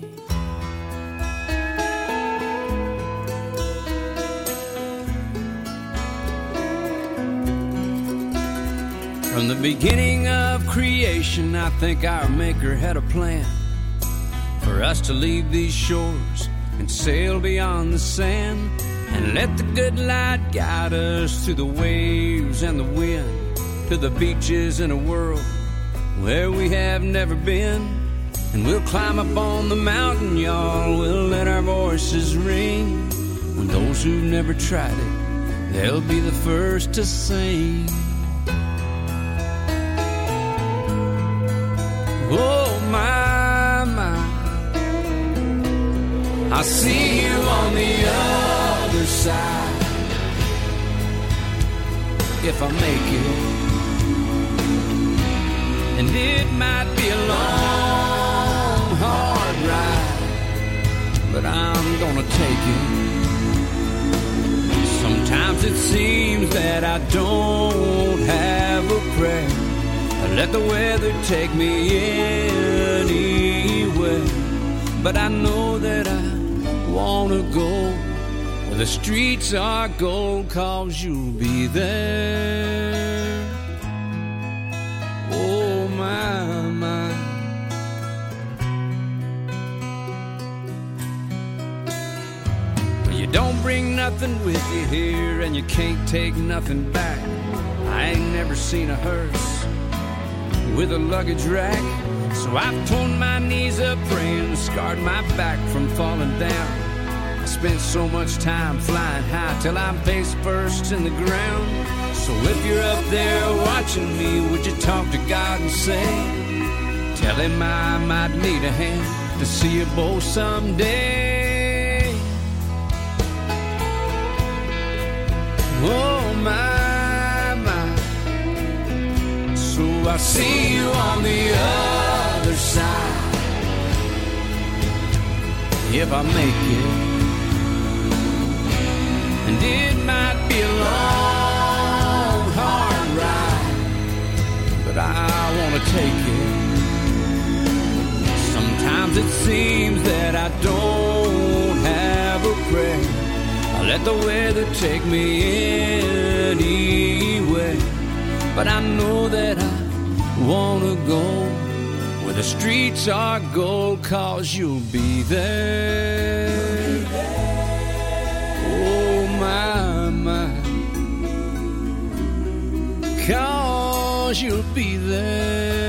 From the beginning of creation, I think our Maker had a plan for us to leave these shores and sail beyond the sand and let the good light guide us through the waves and the wind to the beaches in a world where we have never been. And we'll climb up on the mountain, y'all. We'll let our voices ring. When those who've never tried it, they'll be the first to sing. Oh my, my. I'll see you on the other side. If I make it. It might be a long, hard ride. But I'm gonna take it. Sometimes it seems that I don't have a prayer. I let the weather take me anywhere. But I know that I wanna go where the streets are gold, cause you'll be there. Oh my. Well, you don't bring nothing with you here, and you can't take nothing back. I ain't never seen a hearse with a luggage rack. So I've torn my knees up praying, scarred my back from falling down. I spent so much time flying high till I'm face first in the ground. So if you're up there watching me, would you talk to God and say, Tell him I might need a hand to see you both someday. Oh my, my. So I'll see you on the other side. If I make it. And it might be long, but I want to take it. Sometimes it seems that I don't have a prayer. I let the weather take me anywhere, but I know that I want to go where the streets are gold, cause you'll be there. Oh my, my. Cause you'll be there.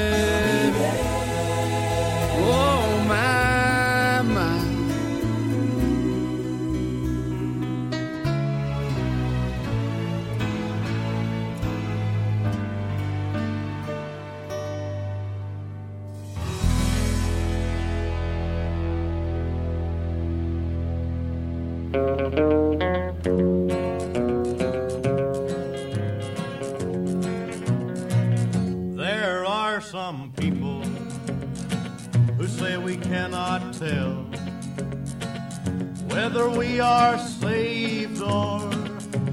Whether we are saved or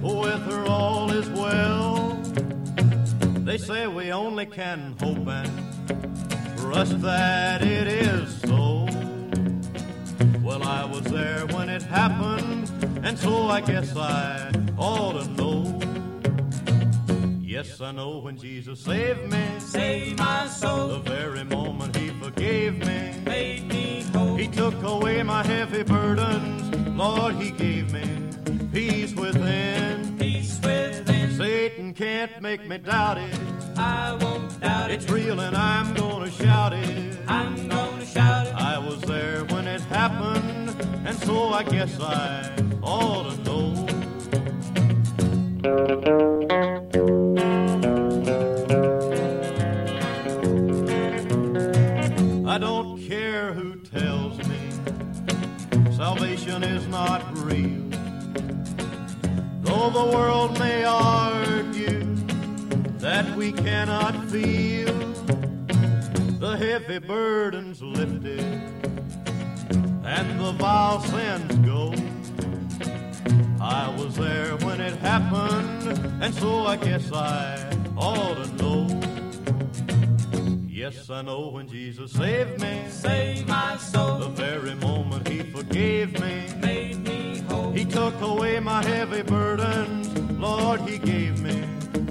whether all is well. They say we only can hope and trust that it is so. Well, I was there when it happened, and so I guess I ought to know. Yes, I know when Jesus saved me, Saved my soul. the very moment He forgave me, Made me whole. He took away my heavy burdens. Lord, He gave me peace within. Peace within. Satan can't make me doubt it. I won't doubt It's real and I'm gonna shout it. I'm gonna shout it. I was there when it happened, and so I guess I ought to know. Not real. Though the world may argue that we cannot feel the heavy burdens lifted and the vile sins go. I was there when it happened, and so I guess I ought to know. Yes, I know when Jesus saved me, Save my soul. the very moment He forgave me, Made me whole. He took away my heavy burdens. Lord, He gave me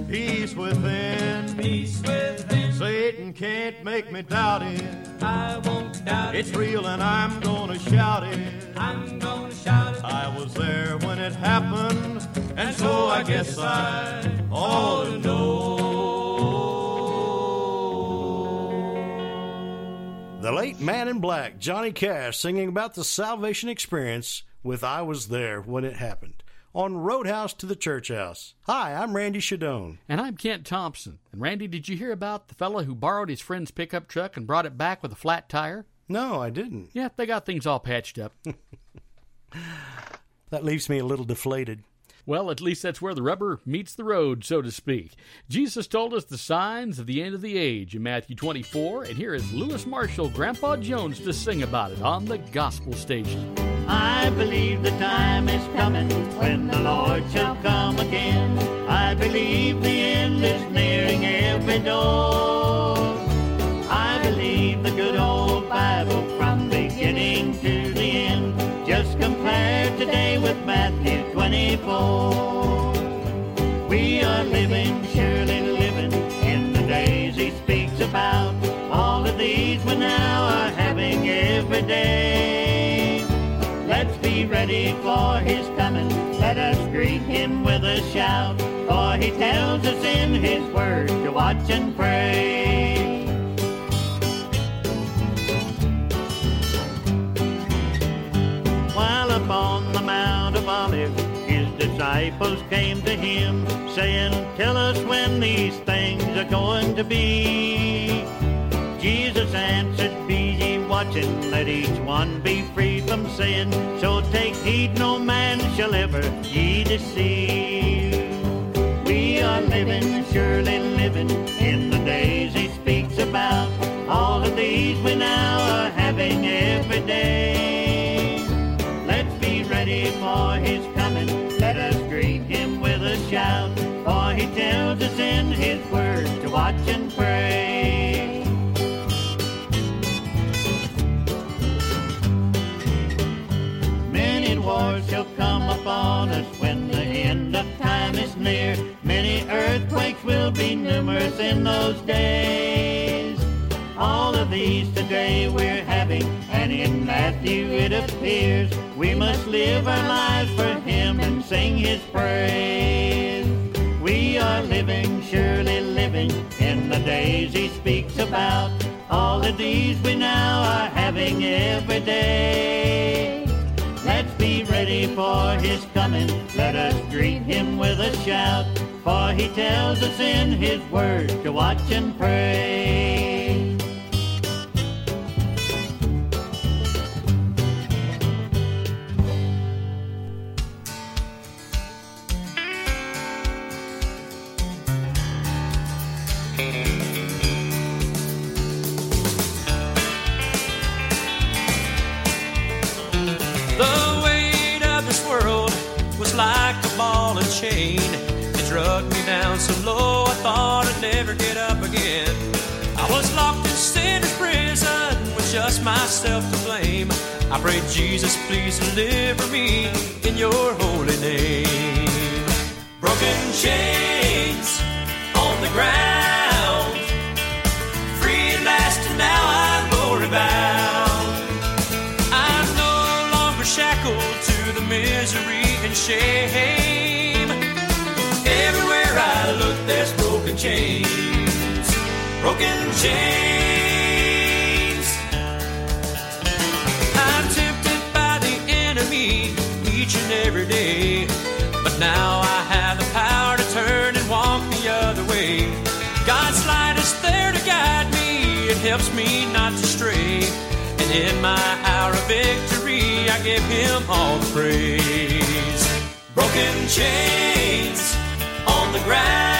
peace within. Peace within. Satan can't make me doubt it. I won't doubt It's it. real and I'm gonna shout it. I'm gonna shout it. I was there when it happened, and so I guess I ought to know. Late man in black, Johnny Cash, singing about the salvation experience with I Was There When It Happened on Roadhouse to the Church House. Hi, I'm Randy Shadoan. And I'm Kent Thompson. And Randy, did you hear about the fellow who borrowed his friend's pickup truck and brought it back with a flat tire? No, I didn't. Yeah, they got things all patched up. That leaves me a little deflated. Well, at least that's where the rubber meets the road, so to speak. Jesus told us the signs of the end of the age in Matthew 24, and here is Louis Marshall, Grandpa Jones, to sing about it on the gospel station. I believe the time is coming when the Lord shall come again. I believe the end is nearing every door. I believe the good old Bible from beginning to the end. Just compare today with Matthew 24. We are living, surely living in the days he speaks about. All of these we now are having every day. Let's be ready for his coming. Let us greet him with a shout. For he tells us in his word to watch and pray. Disciples came to him, saying, Tell us when these things are going to be. Jesus answered, Be ye watching, let each one be free from sin. So take heed, no man shall ever ye deceive. We are living, surely living, in the days he speaks about. All of these we now are having every day. Let's be ready for his us in his word to watch and pray. Many wars shall come upon us when the end of time is near. Many earthquakes will be numerous in those days. All of these today we're having, and in Matthew it appears we must live our lives for Him and sing His praise. Are living, surely living, in the days He speaks about. All of these we now are having every day. Let's be ready for His coming. Let us greet Him with a shout, for He tells us in His word to watch and pray. So low I thought I'd never get up again. I was locked in sinner's prison with just myself to blame. I prayed, Jesus, please deliver me in your holy name. Broken chains on the ground, free at last, and now I'm glory bound. I'm no longer shackled to the misery and shame. There's broken chains, broken chains. I'm tempted by the enemy each and every day, but now I have the power to turn and walk the other way. God's light is there to guide me, it helps me not to stray. And in my hour of victory, I give him all the praise. Broken chains on the ground,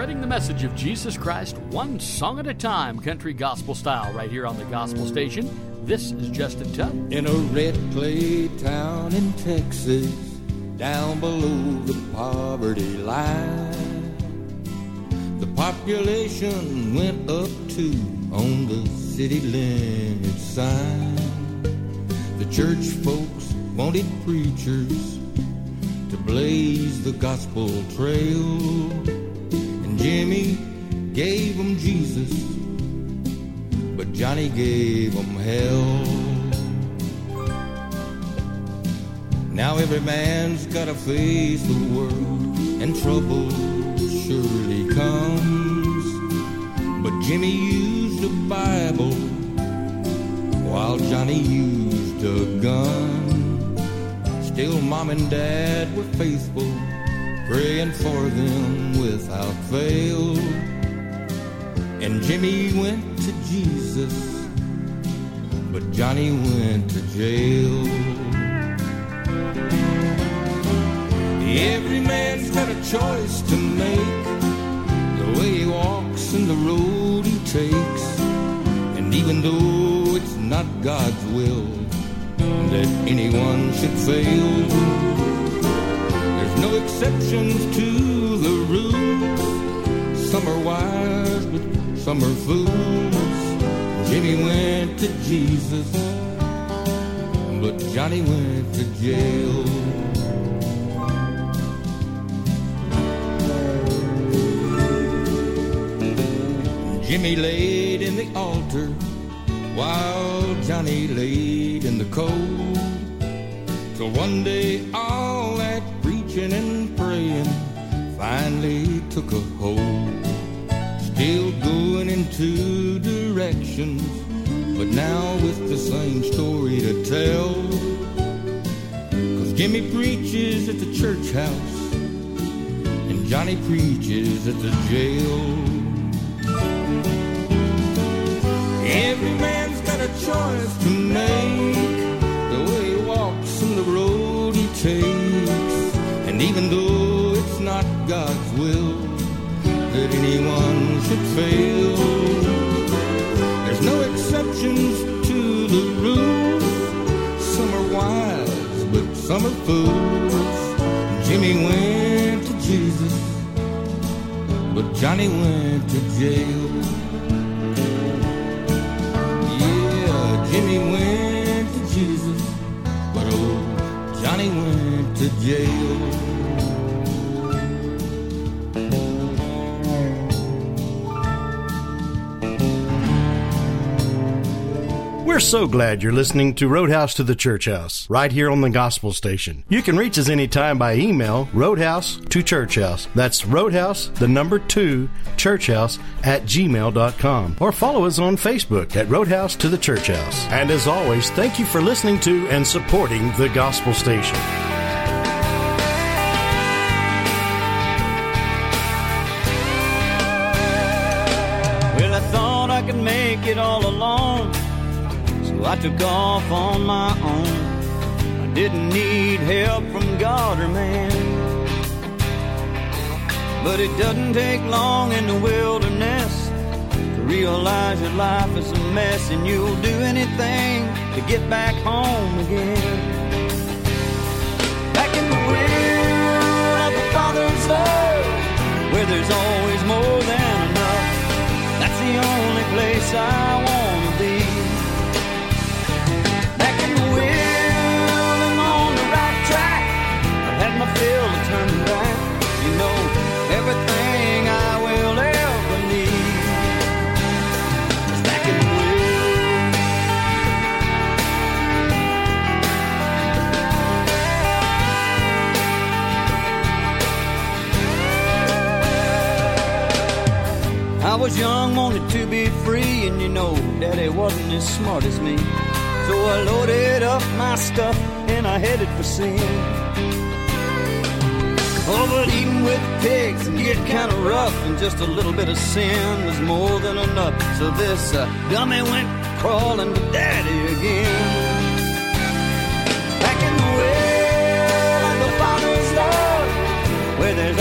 spreading the message of Jesus Christ one song at a time, country gospel style, right here on the gospel station. This is Justin Tubb. In a red clay town in Texas, down below the poverty line, the population went up two on the city limit sign. The church folks wanted preachers to blaze the gospel trail, Jimmy gave them Jesus but Johnny gave 'em hell. Now every man's gotta face the world, and trouble surely comes. But Jimmy used a Bible, while Johnny used a gun. Still, mom and dad were faithful, praying for them without fail. And Jimmy went to Jesus, but Johnny went to jail. Every man's got a choice to make the way he walks and the road he takes. And even though it's not God's will that anyone should fail, exceptions to the rules. Some are wise, but some are fools. Jimmy went to Jesus, but Johnny went to jail. Jimmy laid in the altar while Johnny laid in the cold. Till one day all and praying finally took a hold. Still going in two directions, but now with the same story to tell. Cause Jimmy preaches at the church house, and Johnny preaches at the jail. Every man's got a choice to make, the way he walks and the road he takes. Even though it's not God's will that anyone should fail, there's no exceptions to the rules. Some are wise, but some are fools. Jimmy went to Jesus, but Johnny went to jail. Yeah, Jimmy went to Jesus, but oh, Johnny went to jail. We're so glad you're listening to Roadhouse to the Church House, right here on the Gospel Station. You can reach us anytime by email, roadhouse to church house. That's roadhouse, the number two, churchhouse at gmail.com. Or follow us on Facebook at Roadhouse to the Church House. And as always, thank you for listening to and supporting the Gospel Station. I took off on my own. I didn't need help from God or man. But it doesn't take long in the wilderness to realize your life is a mess and you'll do anything to get back home again. Back in the will of the Father's love, where there's always more than enough. That's the only place I wanna I was young, wanted to be free, and you know, Daddy wasn't as smart as me. So I loaded up my stuff and I headed for sin. Oh, but eating with pigs can get kind of rough, and just a little bit of sin was more than enough. So this uh, dummy went crawling to Daddy again. Back in the well the Father's love, where there's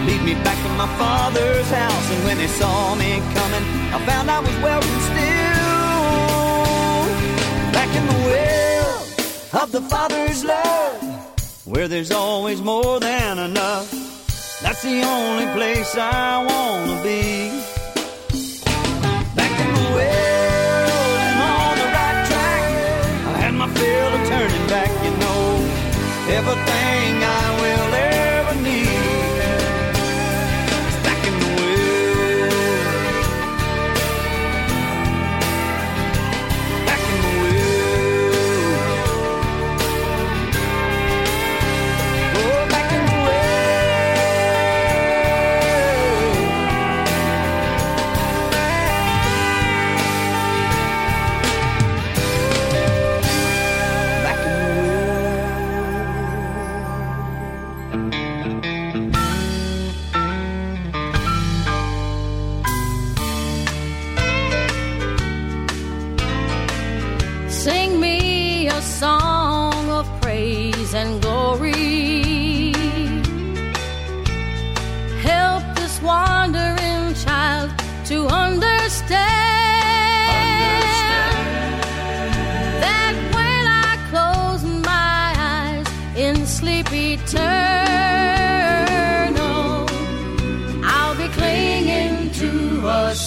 to lead me back to my father's house. And when they saw me coming, I found I was welcome still. Back in the well of the father's love, where there's always more than enough. That's the only place I wanna be. Back in the well and on the right track. I had my fill of turning back, you know. Everything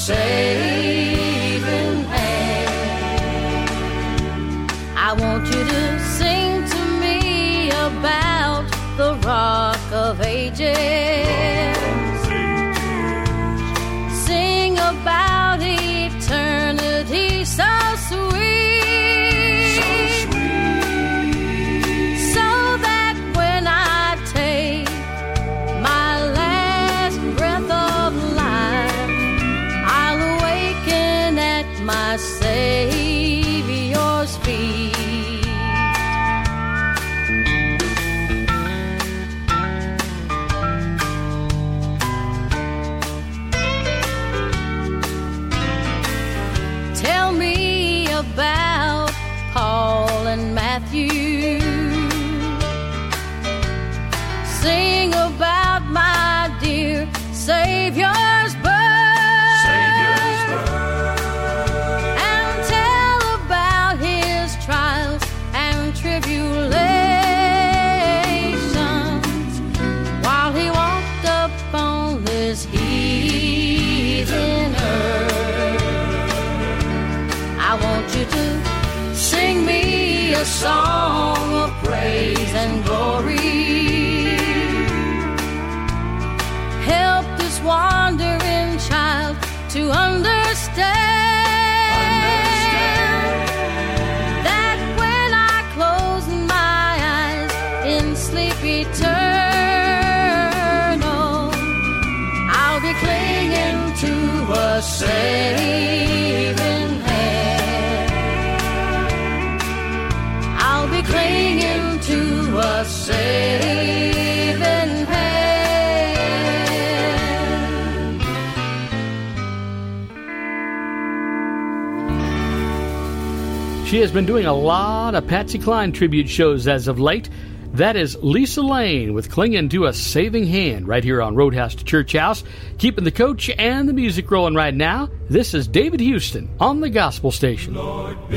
to song. Has been doing a lot of Patsy Cline tribute shows as of late. That is Lisa Lane with Clinging to a Saving Hand right here on Roadhouse to Church House. Keeping the coach and the music rolling right now. This is David Houston on the Gospel Station. Build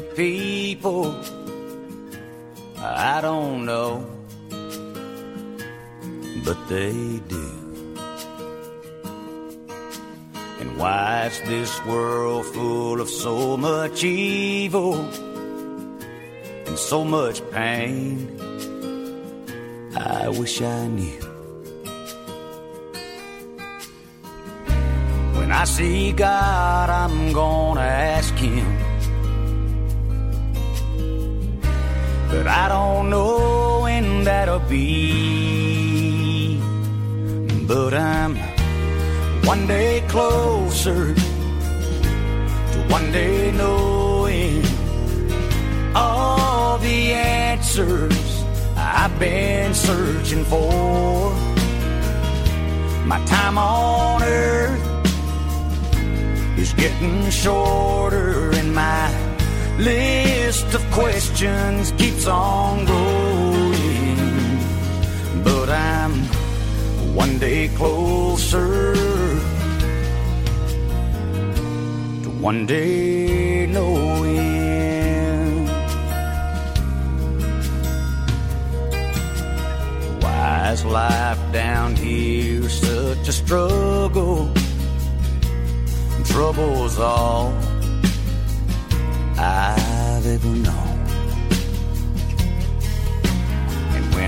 people? I don't know, but they do. And why is this world full of so much evil and so much pain? I wish I knew. When I see God, I'm gonna ask Him. I don't know when that'll be. But I'm one day closer to one day knowing all the answers I've been searching for. My time on earth is getting shorter, and my list of questions keeps on growing. But I'm one day closer to one day knowing. Why is life down here such a struggle? Trouble's all I've ever known.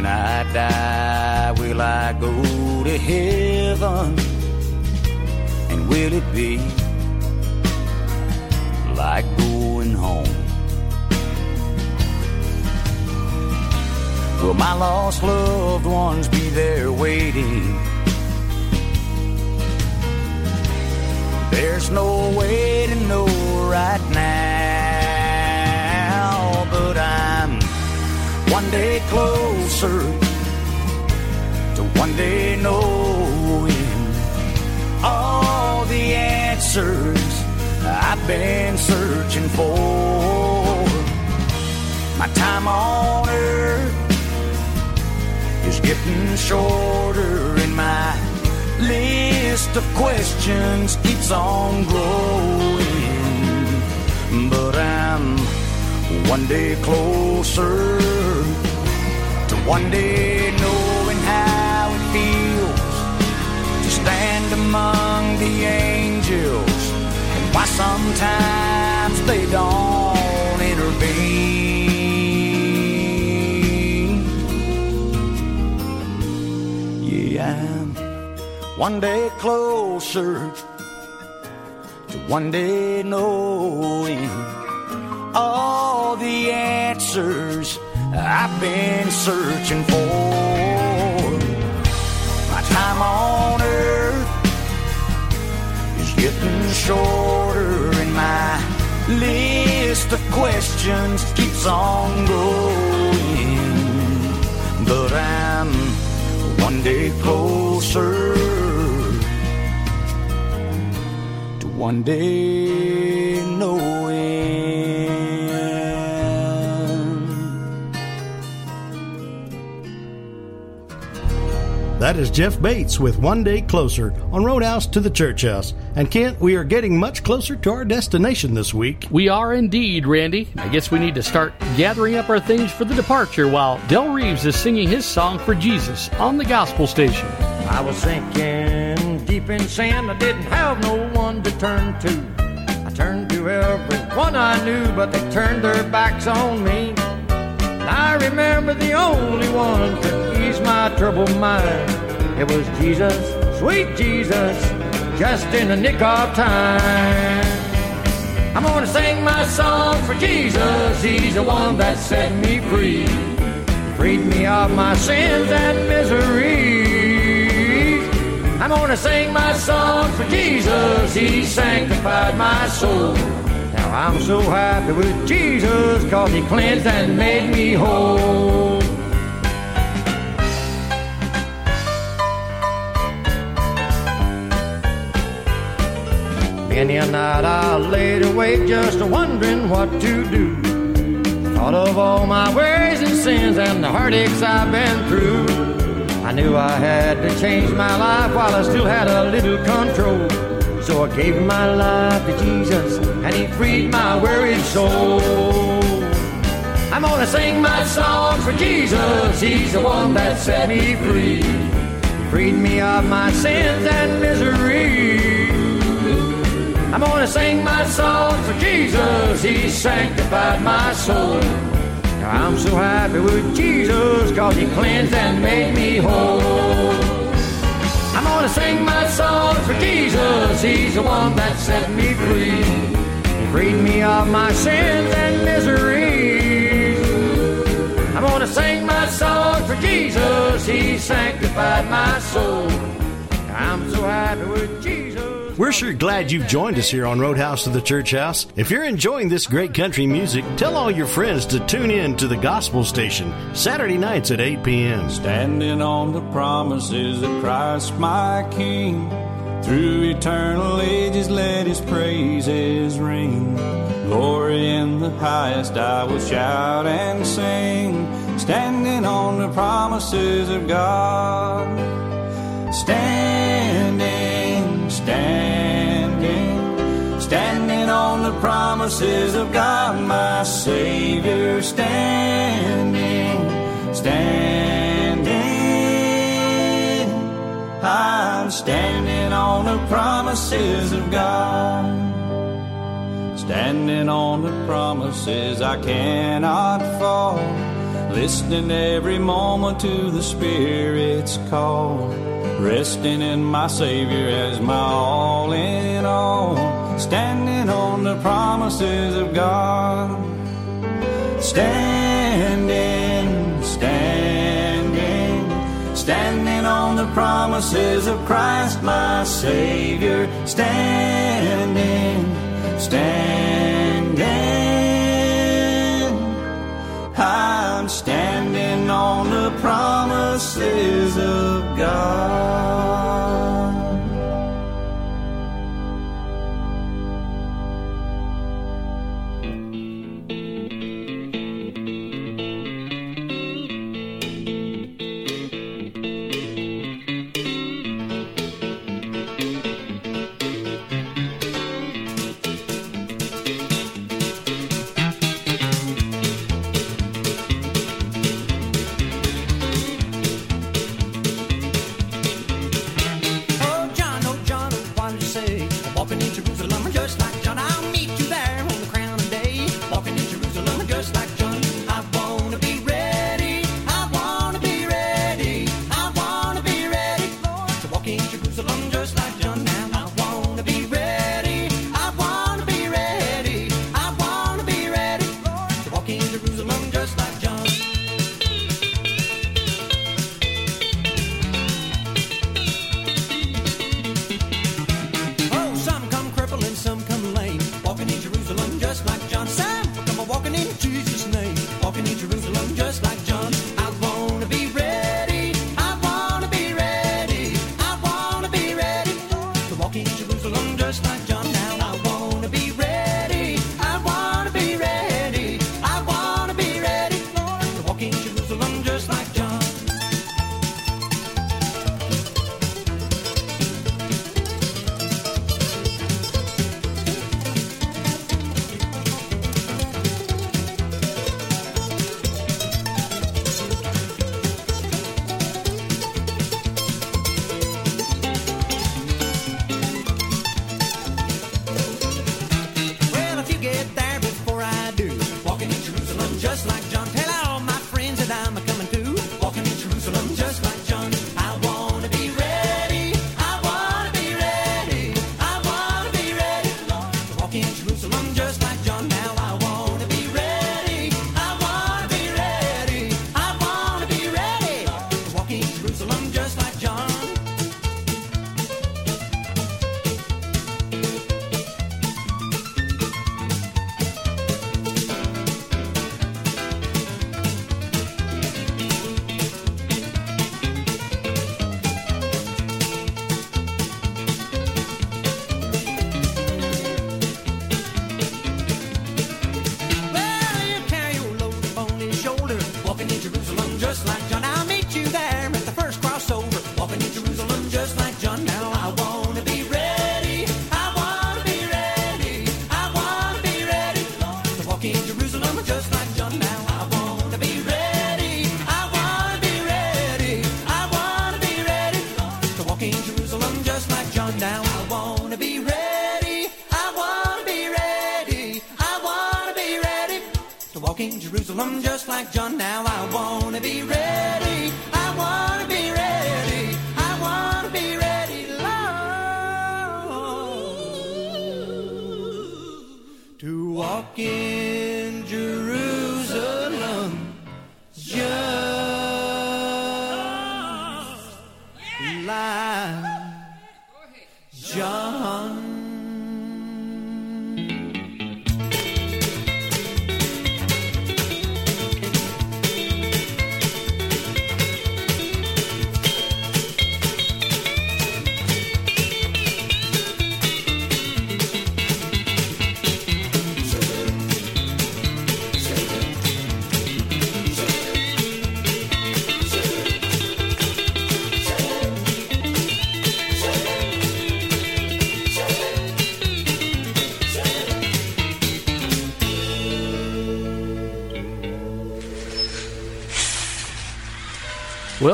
I die, will I go to heaven? And will it be like going home? Will my lost loved ones be there waiting? There's no way to know right now, but I'm one day closer to one day knowing all the answers I've been searching for. My time on earth is getting shorter in my list of questions keeps on growing. But I'm one day closer one day knowing how it feels to stand among the angels and why sometimes they don't intervene. Yeah, I'm one day closer to one day knowing all the answers I've been searching for. My time on earth is getting shorter, and my list of questions keeps on growing. But I'm one day closer to one day That is Jeff Bates with One Day Closer on Roadhouse to the Church House. And Kent, we are getting much closer to our destination this week. We are indeed, Randy. I guess we need to start gathering up our things for the departure while Del Reeves is singing his song for Jesus on the gospel station. I was sinking deep in sand. I didn't have no one to turn to. I turned to everyone I knew, but they turned their backs on me. And I remember the only one could ease my troubled mind. It was Jesus, sweet Jesus, just in the nick of time. I'm gonna sing my song for Jesus. He's the one that set me free. Freed me of my sins and misery. I'm gonna sing my song for Jesus. He sanctified my soul. Now I'm so happy with Jesus, cause he cleansed and made me whole. Many a night I laid awake just wondering what to do. Thought of all my ways and sins and the heartaches I've been through. I knew I had to change my life while I still had a little control. So I gave my life to Jesus and he freed my wearied soul. I'm gonna sing my song for Jesus. He's the one that set me free. Freed me of my sins and misery. I'm gonna sing my song for Jesus. He sanctified my soul. I'm so happy with Jesus, cause he cleansed and made me whole. I'm gonna sing my song for Jesus. He's the one that set me free. He freed me of my sins and misery. I'm gonna sing my song for Jesus. He sanctified my soul. I'm so happy with Jesus. We're sure glad you've joined us here on Roadhouse to the Church House. If you're enjoying this great country music, tell all your friends to tune in to the gospel station Saturday nights at 8 p.m. Standing on the promises of Christ my King. Through eternal ages, let his praises ring. Glory in the highest, I will shout and sing. Standing on the promises of God. Standing, standing, standing on the promises of God, my Savior, standing, standing. I'm standing on the promises of God. Standing on the promises I cannot fall listening every moment to the Spirit's call, resting in my Savior as my all in all, standing on the promises of God. Standing, standing, standing on the promises of Christ, my Savior. Standing, standing I'm standing on the promises of God.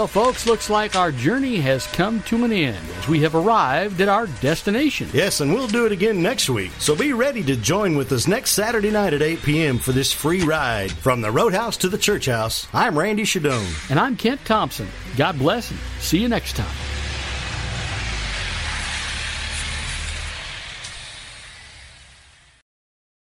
Well, folks, looks like our journey has come to an end as we have arrived at our destination. Yes, and we'll do it again next week. So be ready to join with us next Saturday night at 8 p.m. for this free ride from the Roadhouse to the Church House. I'm Randy Shadoan. And I'm Kent Thompson. God bless and see you next time.